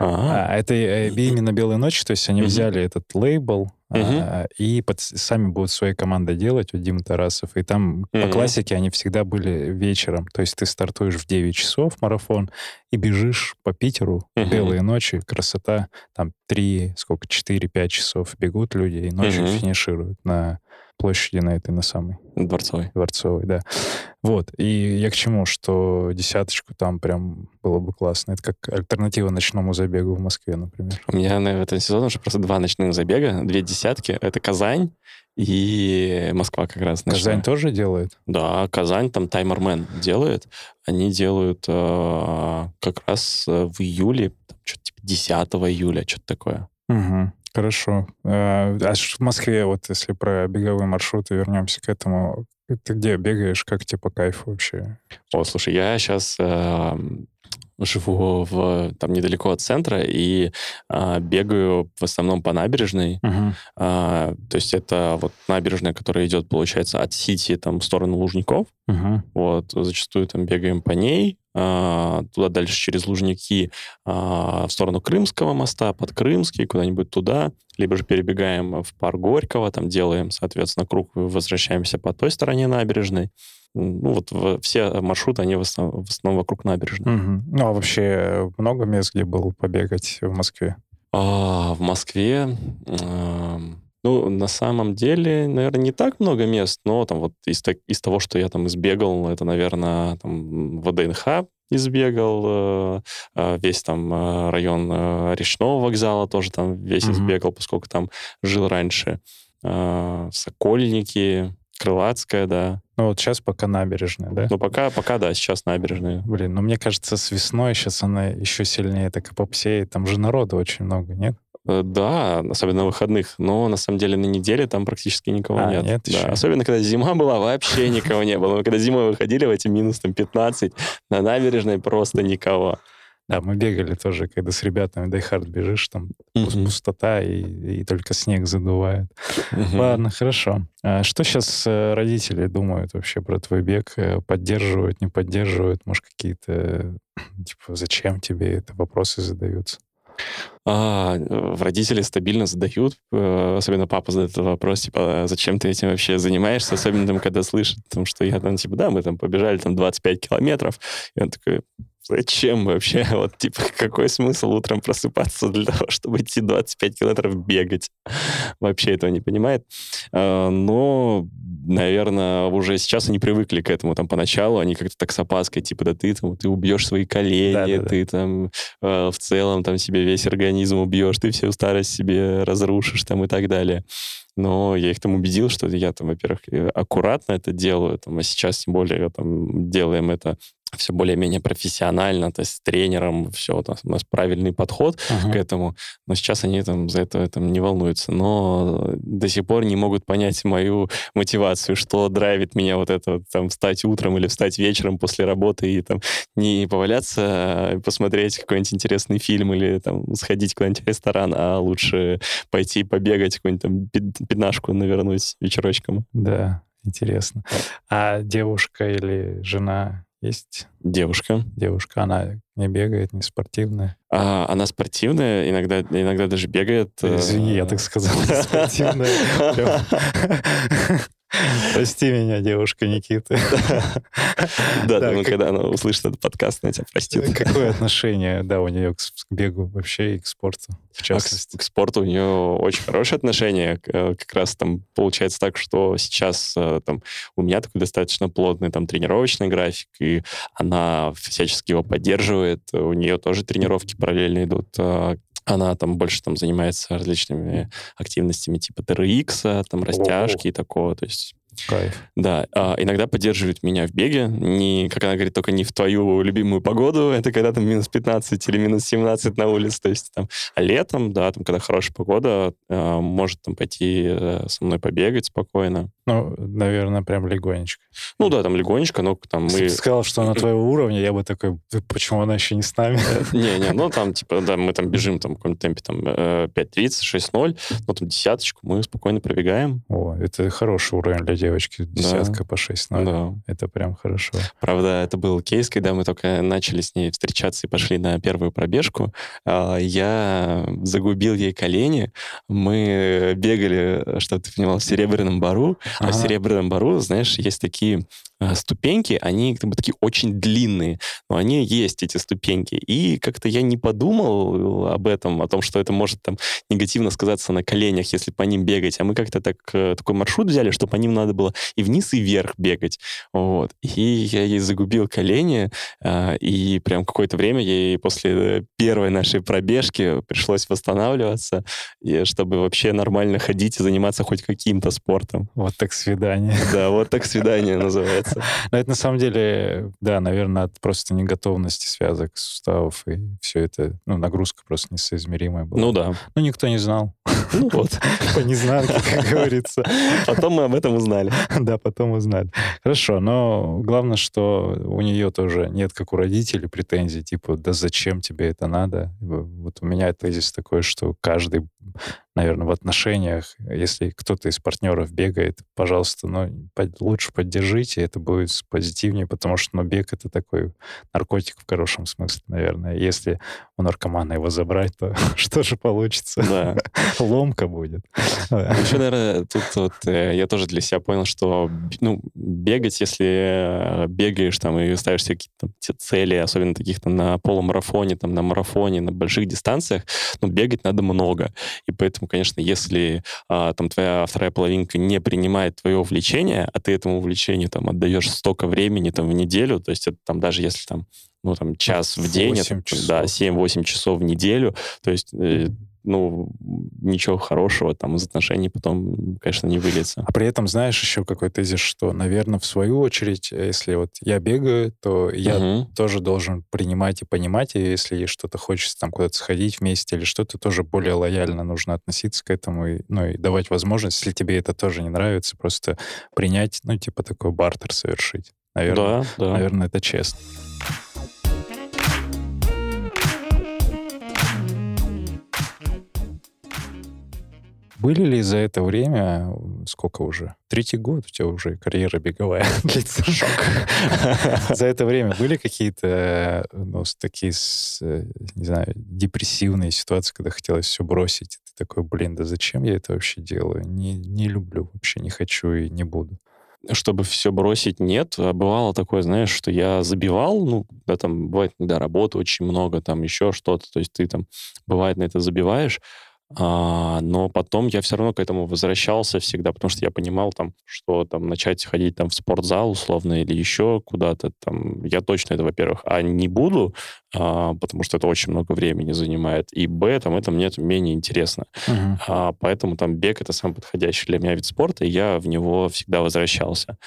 [SPEAKER 3] А, это э, именно «Белые ночи», то есть они взяли этот лейбл, Uh-huh. и под, сами будут своей командой делать, вот Дима Тарасов. И там uh-huh. по классике они всегда были вечером. То есть ты стартуешь в 9 часов марафон и бежишь по Питеру uh-huh. белые ночи. Красота. Там 3, сколько, 4-5 часов бегут люди и ночью uh-huh. финишируют на площади на этой, на самой.
[SPEAKER 4] Дворцовой.
[SPEAKER 3] Дворцовой, да. Вот. И я к чему, что десяточку там прям было бы классно. Это как альтернатива ночному забегу в Москве, например.
[SPEAKER 4] У меня на этом сезоне уже просто два ночных забега, две десятки. Это Казань и Москва как раз.
[SPEAKER 3] Ночная. Казань тоже делает?
[SPEAKER 4] Да, Казань, там Таймермен делает. Они делают э, как раз э, в июле, что-то типа 10 июля, что-то такое.
[SPEAKER 3] Угу. Хорошо. Э, а в Москве, вот если про беговые маршруты вернемся к этому, ты где бегаешь, как тебе по кайфу вообще?
[SPEAKER 4] О, слушай, я сейчас э, живу в, там недалеко от центра и э, бегаю в основном по набережной. Uh-huh. Э, то есть это вот набережная, которая идет, получается, от Сити там в сторону Лужников. Uh-huh. Вот, зачастую там бегаем по ней. А, туда дальше через Лужники а, в сторону Крымского моста, под Крымский, куда-нибудь туда, либо же перебегаем в парк Горького, там делаем, соответственно, круг, возвращаемся по той стороне набережной. Ну, вот все маршруты, они в основном, в основном вокруг набережной.
[SPEAKER 3] Угу. Ну, а вообще много мест, где был побегать в Москве?
[SPEAKER 4] А, в Москве... А, ну, на самом деле, наверное, не так много мест, но там вот из, из того, что я там избегал, это, наверное, там ВДНХ избегал, э, э, весь там э, район речного вокзала тоже там весь mm-hmm. избегал, поскольку там жил раньше. Сокольники, Крылатская, да.
[SPEAKER 3] Ну вот сейчас пока набережная, да?
[SPEAKER 4] Ну пока, пока да, сейчас набережная.
[SPEAKER 3] Блин, ну мне кажется, с весной сейчас она еще сильнее так и попсеет. Там же народу очень много, нет?
[SPEAKER 4] Э, Да, особенно на выходных, но на самом деле на неделе там практически никого
[SPEAKER 3] А,
[SPEAKER 4] нет.
[SPEAKER 3] нет
[SPEAKER 4] Да,
[SPEAKER 3] еще?
[SPEAKER 4] Особенно, когда зима была, вообще никого не было. Мы когда зимой выходили в эти минус там 15, на набережной просто никого.
[SPEAKER 3] Да, мы бегали тоже, когда с ребятами Дайхард бежишь, там
[SPEAKER 4] Мгм.
[SPEAKER 3] пустота и, и только снег задувает.
[SPEAKER 4] Мгм.
[SPEAKER 3] Ладно, хорошо. А что сейчас родители думают вообще про твой бег? Э, Поддерживают, не поддерживают? Может, какие-то, типа, зачем тебе это вопросы задаются?
[SPEAKER 4] А, э, родители стабильно задают, э, особенно папа задает этот вопрос, типа, «А зачем ты этим вообще занимаешься, особенно там, когда слышит, там, что я там, типа, да, мы там побежали там 25 километров, и он такой, зачем вообще, вот, типа, какой смысл утром просыпаться для того, чтобы идти 25 километров бегать? Вообще этого не понимает. А, Но, наверное, уже сейчас они привыкли к этому, там, поначалу они как-то так с опаской, типа, да ты там, ты убьешь свои колени,
[SPEAKER 3] Да-да-да.
[SPEAKER 4] ты там э, в целом там себе весь организм убьешь, ты всю старость себе разрушишь там и так далее. Но я их там убедил, что я там, во-первых, э, аккуратно это делаю, там, а сейчас тем более там делаем это все более-менее профессионально, то есть с тренером, все, у нас, у нас правильный подход к этому, но сейчас они там за это там, не волнуются, но до сих пор не могут понять мою мотивацию, что драйвит меня вот это там встать утром или встать вечером после работы и там не поваляться, а посмотреть какой-нибудь интересный фильм или там сходить куда-нибудь в ресторан, а лучше пойти побегать, какую-нибудь там пятнашку навернуть вечерочком.
[SPEAKER 3] Да, интересно. А девушка или жена есть?
[SPEAKER 4] Девушка.
[SPEAKER 3] Девушка, она не бегает, не спортивная?
[SPEAKER 4] А, она спортивная, иногда, иногда даже бегает. э,
[SPEAKER 3] Извини, я так сказал, спортивная. Прости меня, девушка Никиты.
[SPEAKER 4] Да,
[SPEAKER 3] как-
[SPEAKER 4] когда она услышит этот подкаст, она тебя простит.
[SPEAKER 3] Какое отношение, да, у нее к бегу вообще и к спорту, в
[SPEAKER 4] А
[SPEAKER 3] частности?
[SPEAKER 4] к спорту у нее очень хорошее отношение. Э, Как раз там получается так, что сейчас э, там у меня такой достаточно плотный там тренировочный график, и она всячески его поддерживает. У нее тоже тренировки параллельно идут. Она там больше там занимается различными активностями типа TRX, там растяжки и такого. То есть
[SPEAKER 3] Кайф.
[SPEAKER 4] Да, а, иногда поддерживает меня в беге. Не, как она говорит, только не в твою любимую погоду. Это когда там минус 15 или минус 17 на улице. То есть там а летом, да, там, когда хорошая погода, а, может там пойти э, со мной побегать спокойно.
[SPEAKER 3] Ну, наверное, прям легонечко.
[SPEAKER 4] Ну да, там легонечко, но там
[SPEAKER 3] Если
[SPEAKER 4] мы...
[SPEAKER 3] ты сказал, что она твоего уровня, я бы такой, «Да почему она еще не с нами?
[SPEAKER 4] Не-не, ну там, типа, да, мы там бежим там в каком-то темпе там э, 5.30, 6.0, но там десяточку мы спокойно пробегаем.
[SPEAKER 3] О, это хороший уровень для девочки. Десятка по 6
[SPEAKER 4] Да.
[SPEAKER 3] Это прям хорошо.
[SPEAKER 4] Правда, это был кейс, когда мы только начали с ней встречаться и пошли на первую пробежку. А, Я загубил ей колени. Мы бегали, чтобы ты понимал, в Серебряном Бару. А в
[SPEAKER 3] Ага.
[SPEAKER 4] Серебряном Бару, знаешь, есть такие а, ступеньки, они как бы такие очень длинные, но они есть, эти ступеньки. И как-то я не подумал об этом, о том, что это может там негативно сказаться на коленях, если по ним бегать. А мы как-то так, э, такой маршрут взяли, что по ним надо было и вниз, и вверх бегать. Вот. И я ей загубил колени, и прям какое-то время ей после первой нашей пробежки пришлось восстанавливаться, чтобы вообще нормально ходить и заниматься хоть каким-то спортом.
[SPEAKER 3] Вот так свидание.
[SPEAKER 4] Да, вот так свидание называется.
[SPEAKER 3] Но это на самом деле, да, наверное, от просто неготовности связок суставов, и все это, ну, нагрузка просто несоизмеримая была.
[SPEAKER 4] Ну да.
[SPEAKER 3] Ну, никто не знал.
[SPEAKER 4] Ну вот.
[SPEAKER 3] По незнанке, как говорится.
[SPEAKER 4] Потом мы об этом узнали.
[SPEAKER 3] Да, потом узнали. Хорошо, но главное, что у нее тоже нет, как у родителей, претензий, типа, да зачем тебе это надо? Вот у меня тезис такой, что каждый, наверное, в отношениях, если кто-то из партнеров бегает, пожалуйста, ну, под- лучше поддержите, это будет позитивнее, потому что, ну, бег — это такой наркотик в хорошем смысле, наверное. Если у наркомана его забрать, то что же получится?
[SPEAKER 4] Да.
[SPEAKER 3] Ломка будет.
[SPEAKER 4] Еще, наверное, тут вот э, я тоже для себя понял, что ну, бегать, если э, бегаешь там и ставишь себе какие-то цели, особенно таких там на полумарафоне, там на марафоне, на больших дистанциях, ну, бегать надо много. И поэтому, конечно, если а, там твоя вторая половинка не принимает твое увлечение, а ты этому увлечению там отдаешь столько времени там в неделю, то есть это там даже если там ну, там, час в день, это,
[SPEAKER 3] 8 часов.
[SPEAKER 4] да, 7-8 часов в неделю, то есть э, ну, ничего хорошего там из отношений потом, конечно, не выльется.
[SPEAKER 3] А при этом знаешь еще какой тезис, что, наверное, в свою очередь, если вот я бегаю, то я угу. тоже должен принимать и понимать, и если что-то хочется там куда-то сходить вместе или что-то, тоже более лояльно нужно относиться к этому, и, ну, и давать возможность, если тебе это тоже не нравится, просто принять, ну, типа такой бартер совершить. Наверное, да, да. наверное это честно. Были ли за это время, сколько уже? Третий год у тебя уже карьера беговая длится. Шок. За это время были какие-то ну, такие, не знаю, депрессивные ситуации, когда хотелось все бросить? Ты такой, блин, да зачем я это вообще делаю? Не, не люблю вообще, не хочу и не буду
[SPEAKER 4] чтобы все бросить, нет. А бывало такое, знаешь, что я забивал, ну, да, там бывает, когда работы очень много, там еще что-то, то есть ты там, бывает, на это забиваешь, а, но потом я все равно к этому возвращался всегда, потому что я понимал, там, что там начать ходить там в спортзал условно или еще куда-то, там, я точно это, во-первых, а не буду, а, потому что это очень много времени занимает, и б, там, это мне менее интересно. Uh-huh. А, поэтому там бег — это самый подходящий для меня вид спорта, и я в него всегда возвращался.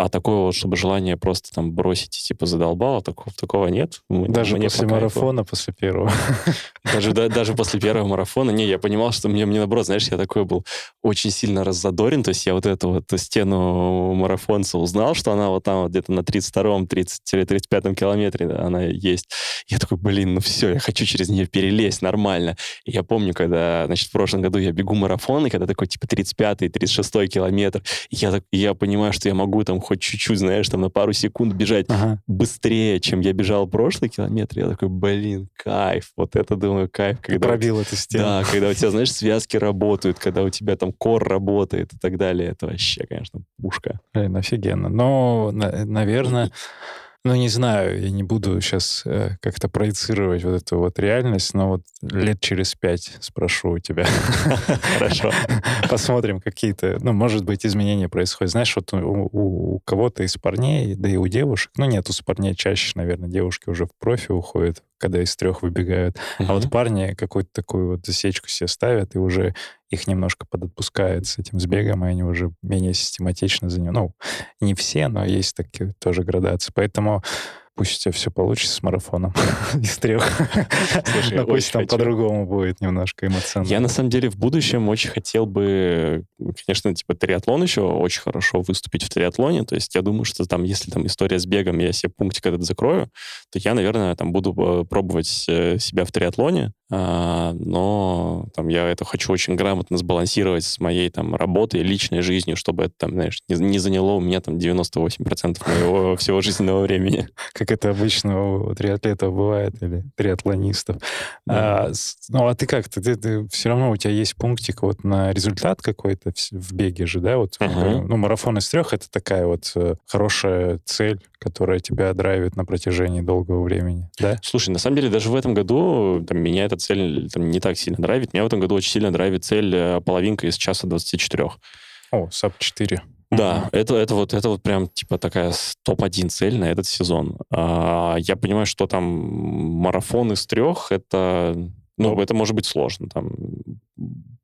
[SPEAKER 4] А такого вот, чтобы желание просто там бросить и типа задолбало, такого, такого нет.
[SPEAKER 3] Даже мне после марафона, после первого.
[SPEAKER 4] Даже, да, даже после первого марафона, не, я понимал, что мне, мне наоборот, знаешь, я такой был очень сильно раззадорен, то есть я вот эту вот стену марафонца узнал, что она вот там вот где-то на 32-м, 30-35 километре да, она есть. Я такой, блин, ну все, я хочу через нее перелезть нормально. И я помню, когда, значит, в прошлом году я бегу марафон, и когда такой типа 35-й, 36-й километр, я, так, я понимаю, что я могу там хоть чуть-чуть, знаешь, там на пару секунд бежать ага. быстрее, чем я бежал прошлый километр, я такой, блин, кайф, вот это, думаю, кайф.
[SPEAKER 3] Когда Ты пробил эту стену.
[SPEAKER 4] Да, когда у тебя, знаешь, связки работают, когда у тебя там кор работает и так далее, это вообще, конечно, пушка.
[SPEAKER 3] Блин, офигенно. Но, наверное, ну, не знаю, я не буду сейчас э, как-то проецировать вот эту вот реальность, но вот лет через пять спрошу у тебя.
[SPEAKER 4] Хорошо.
[SPEAKER 3] Посмотрим какие-то, ну, может быть, изменения происходят. Знаешь, вот у, у кого-то из парней, да и у девушек, ну, нет, у парней чаще, наверное, девушки уже в профи уходят, когда из трех выбегают. Uh-huh. А вот парни какую-то такую вот засечку себе ставят и уже их немножко подотпускает с этим сбегом, и они уже менее систематично за ним. Ну, не все, но есть такие тоже градации. Поэтому пусть у тебя все получится с марафоном из трех. Слушай, Но пусть там по-другому будет немножко эмоционально.
[SPEAKER 4] Я, на самом деле, в будущем очень хотел бы, конечно, типа триатлон еще очень хорошо выступить в триатлоне. То есть я думаю, что там, если там история с бегом, я себе пунктик этот закрою, то я, наверное, там буду э, пробовать э, себя в триатлоне. А, но там я это хочу очень грамотно сбалансировать с моей там работой, личной жизнью, чтобы это там, знаешь, не, не заняло у меня там 98% моего всего жизненного времени.
[SPEAKER 3] Как это обычно у триатлетов бывает, или триатлонистов. Да. А, ну, а ты как? Ты, ты, ты, все равно у тебя есть пунктик вот на результат какой-то в, в беге же, да? Вот, uh-huh. ну, марафон из трех — это такая вот э, хорошая цель, которая тебя драйвит на протяжении долгого времени, да?
[SPEAKER 4] Слушай, на самом деле даже в этом году там, меня эта цель там, не так сильно драйвит. Меня в этом году очень сильно драйвит цель э, половинка из часа 24.
[SPEAKER 3] О, sub 4.
[SPEAKER 4] Да, это, это вот это вот прям типа такая топ-1 цель на этот сезон. А, я понимаю, что там марафон из трех, это, ну, это может быть сложно. Там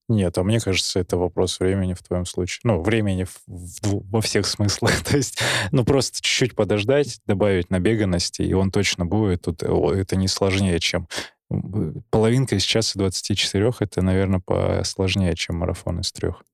[SPEAKER 3] нет, а мне кажется, это вопрос времени в твоем случае. Ну, времени в, в, во всех смыслах. То есть, ну, просто чуть-чуть подождать, добавить набеганности, и он точно будет. Тут это не сложнее, чем половинка из часа 24, это, наверное, посложнее, чем марафон из трех.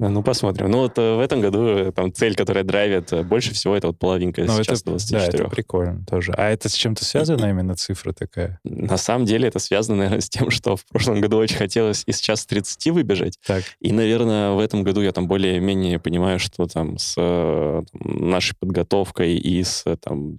[SPEAKER 4] Ну, посмотрим. Ну, вот э, в этом году э, там цель, которая драйвит э, больше всего, это вот половинка ну, сейчас это, 24.
[SPEAKER 3] Да, это прикольно тоже. А это с чем-то связано именно цифра такая?
[SPEAKER 4] На самом деле это связано, наверное, с тем, что в прошлом году очень хотелось из часа 30 выбежать. Так. И, наверное, в этом году я там более-менее понимаю, что там с там, нашей подготовкой и с там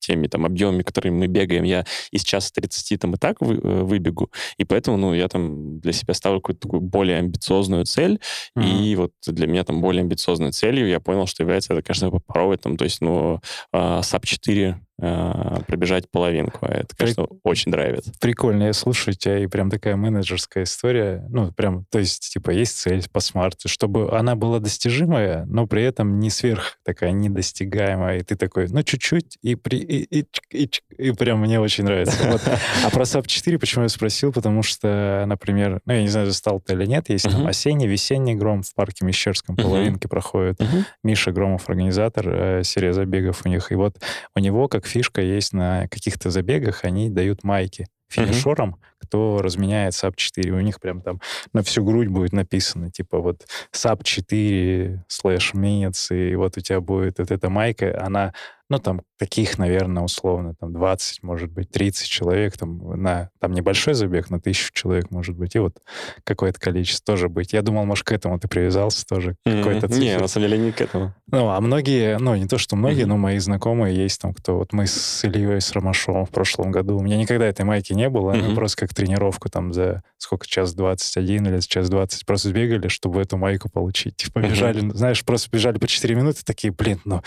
[SPEAKER 4] теми там объемами, которыми мы бегаем, я из часа 30 там и так вы, выбегу. И поэтому, ну, я там для себя ставлю какую-то такую более амбициозную цель. Mm-hmm. И и вот для меня там более амбициозной целью я понял, что является это, конечно, попробовать там, то есть, ну, SAP 4 э, пробежать половинку. А это, конечно, При... очень драйвит.
[SPEAKER 3] Прикольно, я слушаю тебя, и прям такая менеджерская история. Ну, прям, то есть, типа, есть цель по смарту, чтобы она была достижимая, но при этом не сверх такая недостигаемая. И ты такой, ну, чуть-чуть, и, при, и, и, и, и прям мне очень нравится. Вот. А про SAP 4 почему я спросил? Потому что, например, ну, я не знаю, застал ты или нет, есть uh-huh. там осенний, весенний гром в парке Мещерском, половинки проходят. Uh-huh. Миша Громов, организатор, э, серия забегов у них. И вот у него, как фишка, есть на каких-то забегах, они дают майки финишерам, mm-hmm. кто разменяет SAP 4. У них прям там на всю грудь будет написано, типа вот SAP 4 слэш minutes, и вот у тебя будет вот эта майка, она ну, там, таких, наверное, условно, там, 20, может быть, 30 человек, там, на, там, небольшой забег, на тысячу человек, может быть, и вот какое-то количество тоже быть. Я думал, может, к этому ты привязался тоже,
[SPEAKER 4] mm-hmm. какой-то цифр. Не, на самом деле не к этому.
[SPEAKER 3] Ну, а многие, ну, не то, что многие, mm-hmm. но мои знакомые есть там, кто, вот мы с Ильей с Ромашовым в прошлом году, у меня никогда этой майки не было, mm-hmm. они просто как тренировку там за сколько, час 21 или час 20 просто сбегали, чтобы эту майку получить. Типа, бежали, mm-hmm. знаешь, просто бежали по 4 минуты, такие, блин, ну,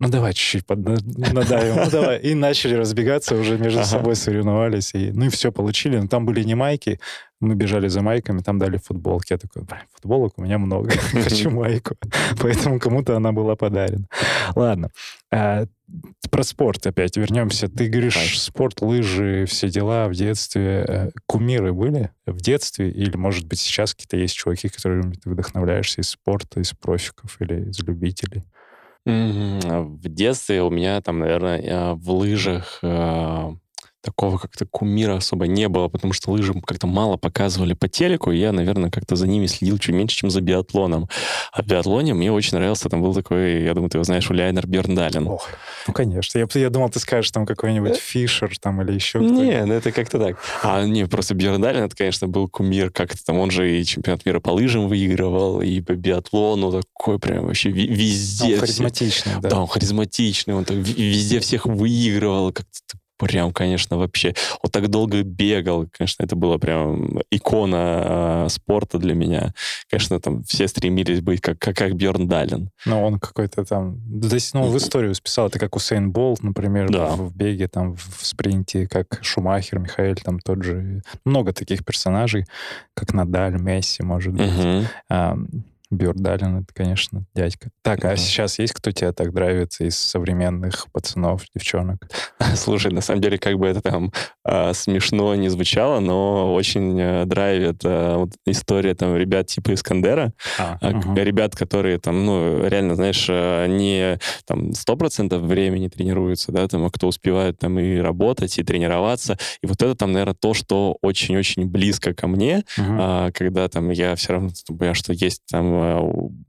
[SPEAKER 3] ну давай чуть-чуть надавим, ну давай. И начали разбегаться, уже между ага. собой соревновались. И, ну и все получили. Но там были не майки, мы бежали за майками, там дали футболки. Я такой, футболок у меня много, хочу майку. Поэтому кому-то она была подарена. Ладно. А, про спорт опять вернемся. Ты говоришь, спорт, лыжи, все дела в детстве. Э, кумиры были в детстве? Или, может быть, сейчас какие-то есть чуваки, которыми ты вдохновляешься из спорта, из профиков или из любителей?
[SPEAKER 4] В детстве у меня там, наверное, в лыжах а, такого как-то кумира особо не было, потому что лыжи как-то мало показывали по телеку, и я, наверное, как-то за ними следил чуть меньше, чем за биатлоном. А в биатлоне мне очень нравился, там был такой, я думаю, ты его знаешь, Уляйнер Берндален. Ох,
[SPEAKER 3] ну, конечно. Я, я думал, ты скажешь там какой-нибудь э, Фишер там или еще
[SPEAKER 4] Не, ну это как-то так. А не, просто Берндален, это, конечно, был кумир как-то там, он же и чемпионат мира по лыжам выигрывал, и по биатлону такой прям вообще везде.
[SPEAKER 3] Он харизматичный,
[SPEAKER 4] да. Да, он харизматичный, он так везде всех выигрывал, как-то прям, конечно, вообще... Он так долго бегал, конечно, это была прям икона э, спорта для меня. Конечно, там все стремились быть как, как, как Бjörn Далин.
[SPEAKER 3] Но он какой-то там... То есть, ну, в историю списал. Это как Усейн Болт, например, да. в, в беге, там, в, в спринте, как Шумахер, Михаил, там тот же... Много таких персонажей, как Надаль, Месси, может быть. Угу. А, Бьордалин, это, конечно, дядька. Так, а сейчас есть кто тебя так нравится из современных пацанов, девчонок?
[SPEAKER 4] Слушай, на самом деле, как бы это там э, смешно не звучало, но очень э, драйвит э, вот история там ребят типа Искандера. А, э, угу. Ребят, которые там, ну, реально, знаешь, э, не там сто процентов времени тренируются, да, там, а кто успевает там и работать, и тренироваться. И вот это там, наверное, то, что очень-очень близко ко мне, угу. э, когда там я все равно понимаю, что есть там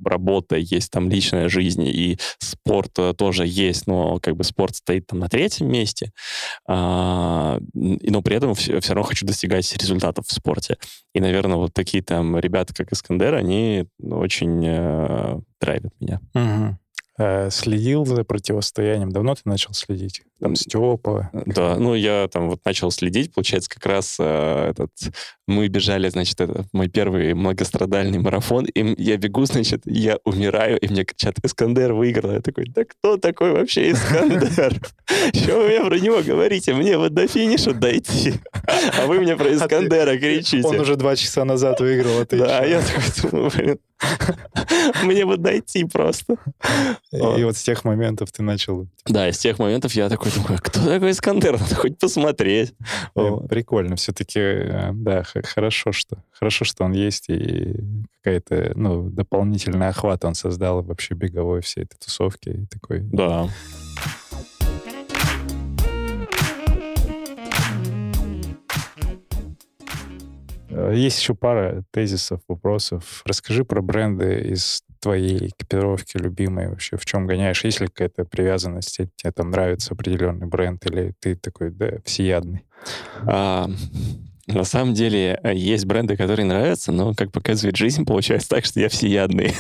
[SPEAKER 4] работа, есть там личная жизнь, и спорт э, тоже есть, но как бы спорт стоит там на третьем месте, а, но при этом все, все равно хочу достигать результатов в спорте. И, наверное, вот такие там ребята, как Искандер, они очень э, драйвят меня.
[SPEAKER 3] Угу. Э, следил за противостоянием. Давно ты начал следить? Там Степа?
[SPEAKER 4] Да, ну я там вот начал следить, получается, как раз э, этот... Мы бежали, значит, это мой первый многострадальный марафон, и я бегу, значит, я умираю, и мне кричат, Искандер выиграл. Я такой, да кто такой вообще Искандер? Что вы мне про него говорите? Мне вот до финиша дойти. А вы мне про а Искандера кричите.
[SPEAKER 3] Он уже два часа назад выиграл, а ты
[SPEAKER 4] Да, я такой думаю, блин, мне вот дойти просто.
[SPEAKER 3] И вот с тех моментов ты начал...
[SPEAKER 4] Да, с тех моментов я такой думаю, «А кто такой Искандер? Надо хоть посмотреть.
[SPEAKER 3] Прикольно. Все-таки, э, да, хорошо, что хорошо, что он есть, и какая-то, ну, дополнительный охват он создал вообще беговой всей этой тусовки. И такой...
[SPEAKER 4] Да.
[SPEAKER 3] Есть еще пара тезисов, вопросов. Расскажи про бренды из твоей экипировки любимой вообще, в чем гоняешь? Есть ли какая-то привязанность? Тебе там нравится определенный бренд или ты такой, да, всеядный?
[SPEAKER 4] А, на самом деле э, есть бренды, которые нравятся, но, как показывает жизнь, получается так, что я всеядный.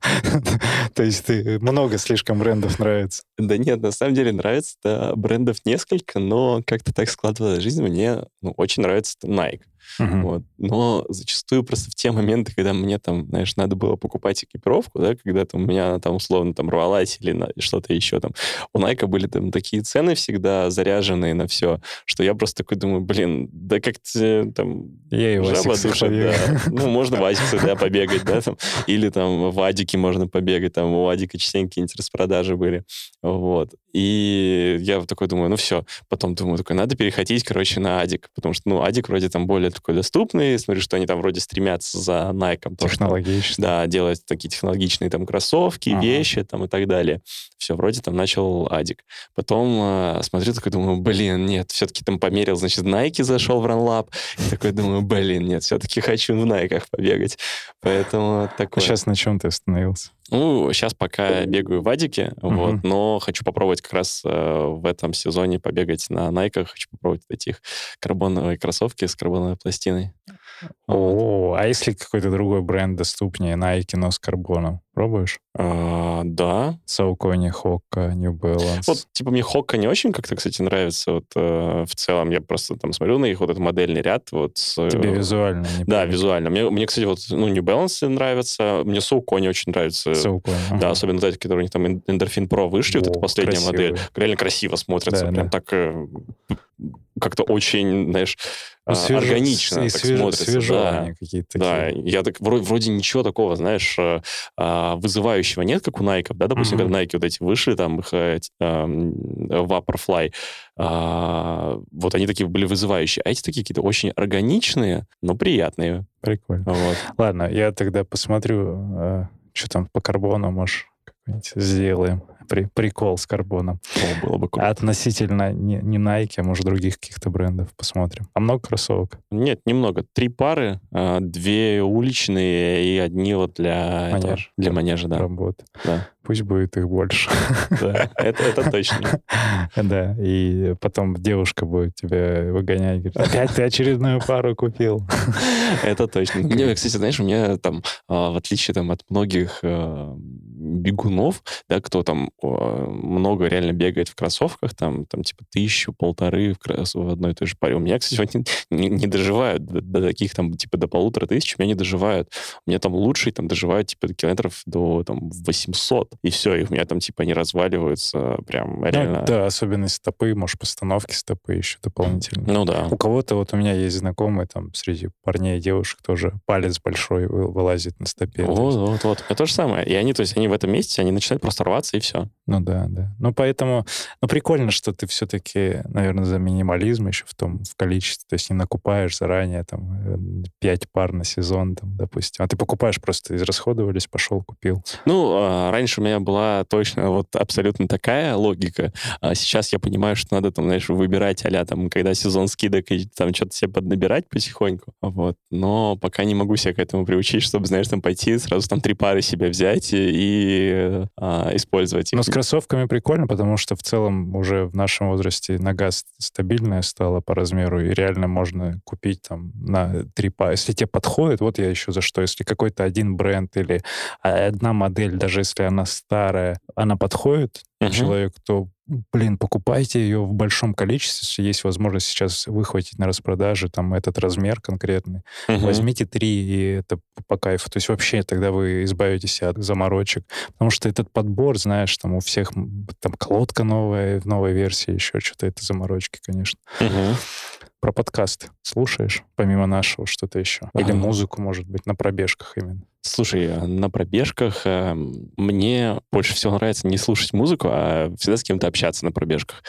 [SPEAKER 3] То есть ты много слишком брендов нравится?
[SPEAKER 4] Да нет, на самом деле нравится брендов несколько, но как-то так складывалась жизнь. Мне ну, очень нравится Nike.
[SPEAKER 3] Мгм.
[SPEAKER 4] Вот. Но зачастую просто в те моменты, когда мне там, знаешь, надо было покупать экипировку, да, когда там у меня она там условно там рвалась или на- что-то еще там, у Найка были там такие цены всегда заряженные на все, что я просто такой думаю, блин, да как-то там
[SPEAKER 3] Я и
[SPEAKER 4] жаба
[SPEAKER 3] побегаю.
[SPEAKER 4] да. Ну, можно в Адиксе, да, побегать, да, там. Или там в Адике можно побегать, там у Адика частенько какие-нибудь распродажи были. Вот. И я вот такой думаю, ну все. Потом думаю, такой, надо переходить, короче, на Адик, потому что, ну, Адик вроде там более такой доступный, смотрю, что они там вроде стремятся за Найком.
[SPEAKER 3] Технологично.
[SPEAKER 4] да, делать такие технологичные там кроссовки,
[SPEAKER 3] Ага.
[SPEAKER 4] вещи там и так далее. Все, вроде там начал Адик. Потом э, смотрю, такой думаю, блин, нет, все-таки там померил, значит, Nike зашел в Runlab. И такой думаю, блин, нет, все-таки хочу в Найках побегать. Поэтому такое.
[SPEAKER 3] Сейчас на чем ты остановился?
[SPEAKER 4] Ну, сейчас пока бегаю в Адике,
[SPEAKER 3] Мгм.
[SPEAKER 4] вот, но хочу попробовать как раз э, в этом сезоне побегать на Найках. Хочу попробовать эти их карбоновые кроссовки с карбоновой пластиной. Вот.
[SPEAKER 3] О, а если какой-то другой бренд доступнее, Nike, но с карбоном? Пробуешь?
[SPEAKER 4] А, да,
[SPEAKER 3] Saucony, Hoka, New Balance.
[SPEAKER 4] Вот, типа, мне Хокка не очень как-то, кстати, нравится. Вот э, в целом я просто там смотрю на их вот этот модельный ряд. Вот, с, э,
[SPEAKER 3] Тебе визуально не
[SPEAKER 4] Да,
[SPEAKER 3] привык.
[SPEAKER 4] визуально. Мне, мне, кстати, вот, ну, New Balance нравится. Мне Saucony очень нравится.
[SPEAKER 3] Saucony, ага.
[SPEAKER 4] Да, особенно вот эти, которые у них там Endorphin Pro вышли, вот
[SPEAKER 3] Во,
[SPEAKER 4] эта последняя
[SPEAKER 3] красивые.
[SPEAKER 4] модель. Реально красиво смотрятся.
[SPEAKER 3] Да,
[SPEAKER 4] прям
[SPEAKER 3] да.
[SPEAKER 4] так э, как-то очень, знаешь,
[SPEAKER 3] Ну,
[SPEAKER 4] а, органично
[SPEAKER 3] и
[SPEAKER 4] так
[SPEAKER 3] свежо-
[SPEAKER 4] смотрится.
[SPEAKER 3] свежо
[SPEAKER 4] да.
[SPEAKER 3] какие-то
[SPEAKER 4] Да,
[SPEAKER 3] такие.
[SPEAKER 4] я так вроде, вроде ничего такого, знаешь, э, а, вызывающего нет, как у Nike, да, допустим,
[SPEAKER 3] Мгм.
[SPEAKER 4] когда Nike вот эти вышли, там их э, ам, Vaporfly, а, вот они такие были вызывающие, а эти такие какие-то очень органичные, но приятные.
[SPEAKER 3] Прикольно.
[SPEAKER 4] Вот.
[SPEAKER 3] Ладно, я тогда посмотрю, что там по карбону, может, какой-нибудь сделаем. При- прикол с карбоном.
[SPEAKER 4] О, было бы круто.
[SPEAKER 3] Относительно не, не Nike, а может других каких-то брендов посмотрим. А много кроссовок?
[SPEAKER 4] Нет, немного. Три пары, а, две уличные и одни вот для, этого,
[SPEAKER 3] Манеж.
[SPEAKER 4] для манежа, да.
[SPEAKER 3] Работы.
[SPEAKER 4] Да,
[SPEAKER 3] Пусть будет их больше.
[SPEAKER 4] да. Это, это точно.
[SPEAKER 3] Да, и потом девушка будет тебя выгонять. Говорит, опять ты очередную пару купил.
[SPEAKER 4] Это точно. Кстати, знаешь, у меня там, а, в отличие там от многих а, бегунов, да, кто там много реально бегает в кроссовках, там, там типа тысячу, полторы в, крос- в одной и той же паре. У меня, кстати, они не, не доживают до, до таких там, типа, до полутора тысяч, у меня не доживают. У меня там лучшие там доживают, типа, до километров до там 800, и все, и у меня там, типа, они разваливаются прям реально.
[SPEAKER 3] Ну, да, особенность стопы, может, постановки стопы еще дополнительно.
[SPEAKER 4] Ну да.
[SPEAKER 3] У кого-то, вот у меня есть знакомые, там, среди парней и девушек тоже палец большой вы- вылазит на стопе. То
[SPEAKER 4] Вот, вот, вот. Это то же самое. И они, то есть, они в этом месте, они начинают просто рваться, и все.
[SPEAKER 3] Ну да, да. Ну поэтому, ну прикольно, что ты все-таки, наверное, за минимализм еще в том, в количестве. То есть не накупаешь заранее там э, пять пар на сезон, там, допустим. А ты покупаешь просто, израсходовались, пошел, купил.
[SPEAKER 4] Ну, а, раньше у меня была точно вот абсолютно такая логика. А сейчас я понимаю, что надо там, знаешь, выбирать а там, когда сезон скидок, и там что-то себе поднабирать потихоньку. Вот. Но пока не могу себя к этому приучить, чтобы, знаешь, там пойти, сразу там три пары себе взять и, и, а, использовать их.
[SPEAKER 3] Но с кроссовками прикольно, потому что в целом уже в нашем возрасте нога ст- стабильная стала по размеру, и реально можно купить там на три пары. Если тебе подходит, вот я еще за что, если какой-то один бренд или а, одна модель, даже если она старая, она подходит
[SPEAKER 4] Мгм.
[SPEAKER 3] человеку, то, блин, покупайте ее в большом количестве, если есть возможность сейчас выхватить на распродаже там этот размер конкретный.
[SPEAKER 4] Мгм.
[SPEAKER 3] Возьмите три, и это по кайфу. То есть вообще тогда вы избавитесь от заморочек. Потому что этот подбор, знаешь, там у всех там колодка новая, в новой версии, еще что-то, это заморочки, конечно.
[SPEAKER 4] Мгм.
[SPEAKER 3] Про подкаст слушаешь, помимо нашего, что-то еще? Или
[SPEAKER 4] Ага.
[SPEAKER 3] музыку, может быть, на пробежках именно?
[SPEAKER 4] Слушай, а на пробежках э, мне больше всего нравится не слушать музыку, а всегда с кем-то общаться на пробежках.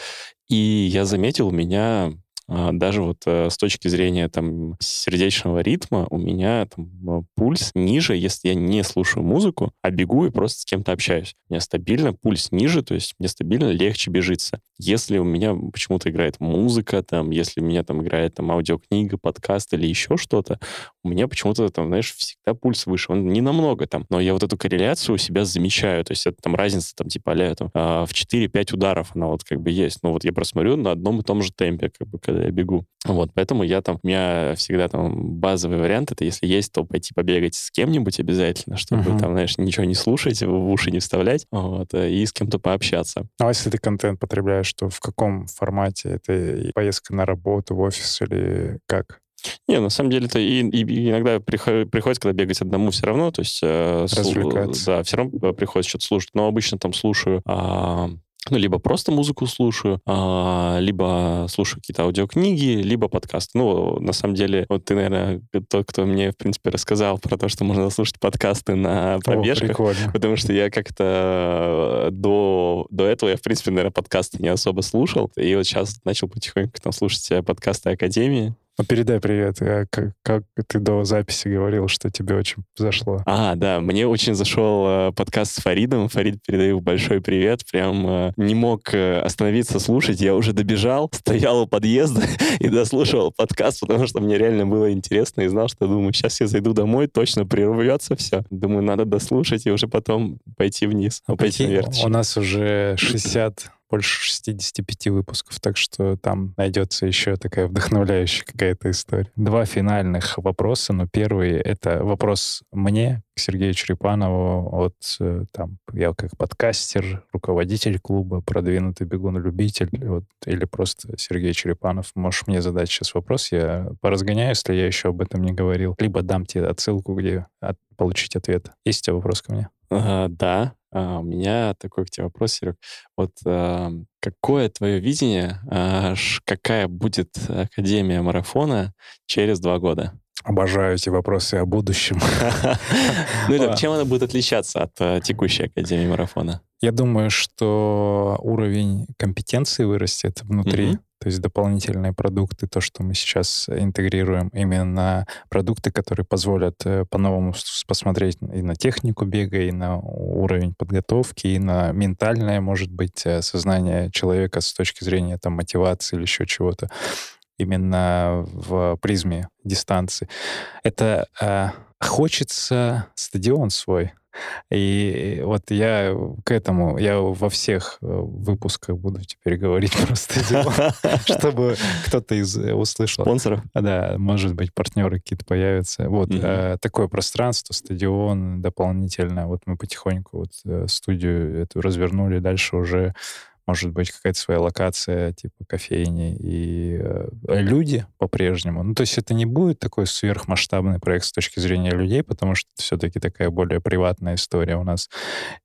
[SPEAKER 4] И я заметил, у меня а, даже вот э, с точки зрения там сердечного ритма у меня там э, пульс ниже, если я не слушаю музыку, а бегу и просто с кем-то общаюсь. У меня стабильно пульс ниже, то есть мне стабильно легче бежится. Если у меня почему-то играет музыка, там, если у меня там играет там аудиокнига, подкаст или еще что-то, у меня почему-то там, знаешь, всегда пульс выше. Он не намного там, но я вот эту корреляцию у себя замечаю. То есть это там разница там типа а там, а, в 4-5 ударов она вот как бы есть. Но вот я просто смотрю на одном и том же темпе, как бы, когда я бегу. Вот, поэтому я там, у меня всегда там базовый вариант, это если есть, то пойти побегать с кем-нибудь обязательно, чтобы
[SPEAKER 3] Мгм.
[SPEAKER 4] там, знаешь, ничего не слушать, в уши не вставлять, вот, и с кем-то пообщаться.
[SPEAKER 3] Ну, а если ты контент потребляешь, то в каком формате? Это поездка на работу, в офис или как?
[SPEAKER 4] Не, на самом деле это и, и иногда приходит, приходится, когда бегать одному все равно, то есть... Э,
[SPEAKER 3] Развлекаться.
[SPEAKER 4] Да, все равно э, приходится что-то слушать, но обычно там слушаю... А, ну, либо просто музыку слушаю, а, либо слушаю какие-то аудиокниги, либо подкасты. Ну, на самом деле, вот ты, наверное, тот, кто мне, в принципе, рассказал про то, что можно слушать подкасты на пробежках.
[SPEAKER 3] О,
[SPEAKER 4] потому что я как-то э, до, до этого, я, в принципе, наверное, подкасты не особо слушал. И вот сейчас начал потихоньку там слушать э, подкасты Академии.
[SPEAKER 3] Ну, передай привет. А как, как ты до записи говорил, что тебе очень зашло?
[SPEAKER 4] А, да, мне очень зашел э, подкаст с Фаридом. Фарид, передаю большой привет. Прям э, не мог э, остановиться слушать. Я уже добежал, стоял у подъезда и дослушивал подкаст, потому что мне реально было интересно и знал, что, думаю, сейчас я зайду домой, точно прервется все. Думаю, надо дослушать и уже потом пойти вниз, а пойти наверх.
[SPEAKER 3] У нас уже 60 больше 65 выпусков, так что там найдется еще такая вдохновляющая какая-то история. Два финальных вопроса, но первый — это вопрос мне, к Сергею Черепанову, от э, там, я как подкастер, руководитель клуба, продвинутый бегун-любитель, вот, или просто Сергей Черепанов. Можешь мне задать сейчас вопрос, я поразгоняю, если я еще об этом не говорил, либо дам тебе отсылку, где от, получить ответ. Есть у тебя вопрос ко мне?
[SPEAKER 4] Uh, да, а, у меня такой к тебе вопрос, Серег. Вот а, какое твое видение, а, какая будет Академия марафона через два года?
[SPEAKER 3] Обожаю эти вопросы о будущем.
[SPEAKER 4] Ну, чем она будет отличаться от э, текущей Академии марафона?
[SPEAKER 3] Я думаю, что уровень компетенции вырастет внутри. То есть дополнительные продукты, то, что мы сейчас интегрируем, именно продукты, которые позволят э, по-новому посмотреть и на технику бега, и на уровень подготовки, и на ментальное, может быть, э, сознание человека с точки зрения там, мотивации или еще чего-то именно в призме дистанции. Это э, хочется стадион свой, и вот я к этому, я во всех э, выпусках буду теперь говорить просто, чтобы кто-то из э, услышал.
[SPEAKER 4] Спонсоров?
[SPEAKER 3] Да, может быть, партнеры какие-то появятся. Вот такое пространство, стадион дополнительно. Вот мы потихоньку вот студию эту развернули, дальше уже может быть какая-то своя локация типа кофейни и э, люди по-прежнему. Ну, то есть это не будет такой сверхмасштабный проект с точки зрения людей, потому что это все-таки такая более приватная история у нас.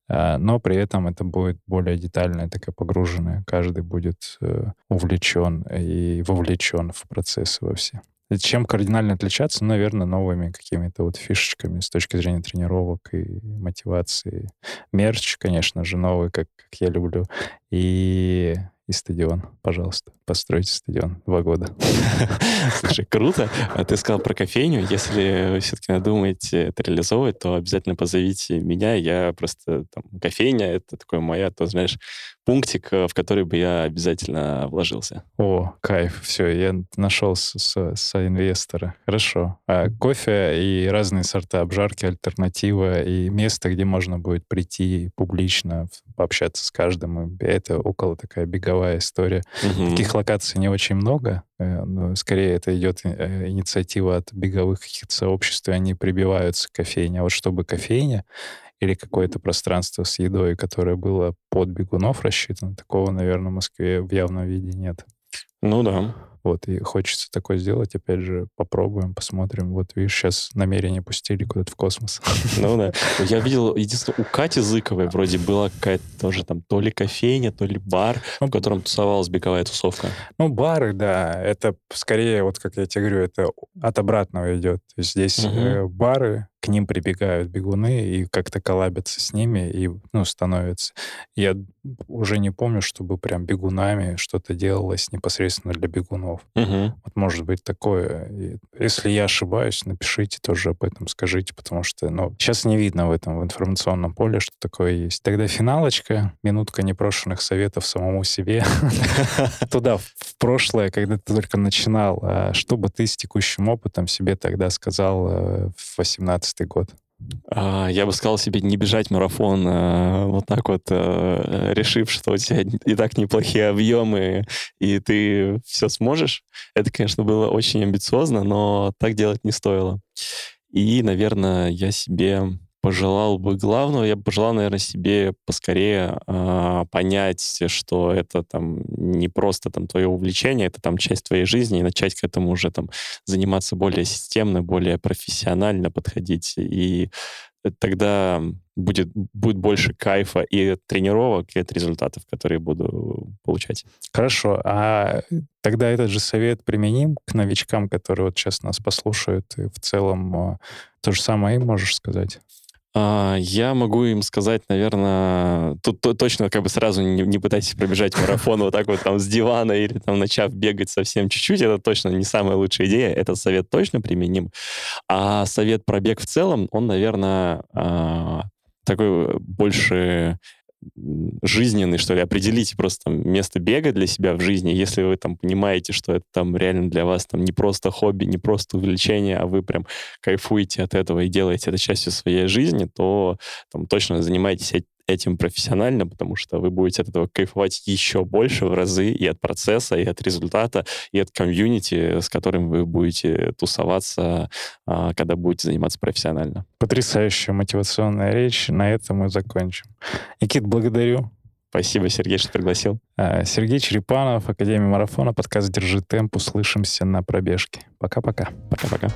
[SPEAKER 3] Э, но при этом это будет более детальная, такая погруженная. Каждый будет э, увлечен и вовлечен в процессы во все. Чем кардинально отличаться? Ну, наверное, новыми какими-то вот фишечками с точки зрения тренировок и мотивации. Мерч, конечно же, новый, как, как я люблю. И и стадион. Пожалуйста, постройте стадион. Два года.
[SPEAKER 4] Слушай, круто. А ты сказал про кофейню. Если все-таки надумаете это реализовывать, то обязательно позовите меня. Я просто... Там, кофейня — это такой моя, то знаешь, пунктик, в который бы я обязательно вложился.
[SPEAKER 3] О, кайф. Все, я нашел соинвестора. Хорошо. А кофе и разные сорта обжарки, альтернатива и место, где можно будет прийти публично, пообщаться с каждым. Это около такая беговая история. Угу. Таких локаций не очень много. Э, но скорее это идет э, инициатива от беговых каких-то сообществ, и они прибиваются к кофейне. А вот чтобы кофейня или какое-то пространство с едой, которое было под бегунов рассчитано, такого, наверное, в Москве в явном виде нет.
[SPEAKER 4] Ну да.
[SPEAKER 3] Вот, и хочется такое сделать. Опять же, попробуем, посмотрим. Вот, видишь, сейчас намерение пустили куда-то в космос.
[SPEAKER 4] Ну да. Я видел, единственное, у Кати Зыковой вроде была какая-то тоже там то ли кофейня, то ли бар, в котором тусовалась беговая тусовка.
[SPEAKER 3] Ну, бары, да. Это скорее, вот как я тебе говорю, это от обратного идет. То есть здесь угу. бары, к ним прибегают бегуны и как-то коллабятся с ними и, ну, становятся. Я уже не помню, чтобы прям бегунами что-то делалось непосредственно для бегунов.
[SPEAKER 4] Угу.
[SPEAKER 3] Вот может быть такое. И если я ошибаюсь, напишите тоже об этом, скажите, потому что, ну, сейчас не видно в этом, в информационном поле, что такое есть. Тогда финалочка, минутка непрошенных советов самому себе. Туда, в прошлое, когда ты только начинал, а что бы ты с текущим опытом себе тогда сказал э, в 18 2015 год?
[SPEAKER 4] А, я бы сказал себе не бежать марафон а, вот так вот, а, решив, что у тебя и так неплохие объемы, и ты все сможешь. Это, конечно, было очень амбициозно, но так делать не стоило. И, наверное, я себе пожелал бы главного? Я бы пожелал, наверное, себе поскорее э, понять, что это там не просто там твое увлечение, это там часть твоей жизни, и начать к этому уже там заниматься более системно, более профессионально подходить. И тогда будет, будет больше кайфа и от тренировок, и от результатов, которые буду получать.
[SPEAKER 3] Хорошо. А тогда этот же совет применим к новичкам, которые вот сейчас нас послушают, и в целом а, то же самое им можешь сказать?
[SPEAKER 4] А, я могу им сказать, наверное, тут точно как бы сразу не, не пытайтесь пробежать марафон вот так вот там с дивана или там начав бегать совсем чуть-чуть, это точно не самая лучшая идея, этот совет точно применим. А совет про бег в целом, он, наверное, а, такой больше жизненный, что ли, определите просто там, место бега для себя в жизни. Если вы там понимаете, что это там реально для вас там не просто хобби, не просто увлечение, а вы прям кайфуете от этого и делаете это частью своей жизни, то там точно занимайтесь этим профессионально, потому что вы будете от этого кайфовать еще больше в разы и от процесса, и от результата, и от комьюнити, с которым вы будете тусоваться, а, когда будете заниматься профессионально.
[SPEAKER 3] Потрясающая мотивационная речь. На этом мы закончим. Никит, благодарю.
[SPEAKER 4] Спасибо, Сергей, что пригласил.
[SPEAKER 3] А, Сергей Черепанов, Академия марафона, подкаст «Держи темп». Услышимся на пробежке. Пока-пока.
[SPEAKER 4] Пока-пока.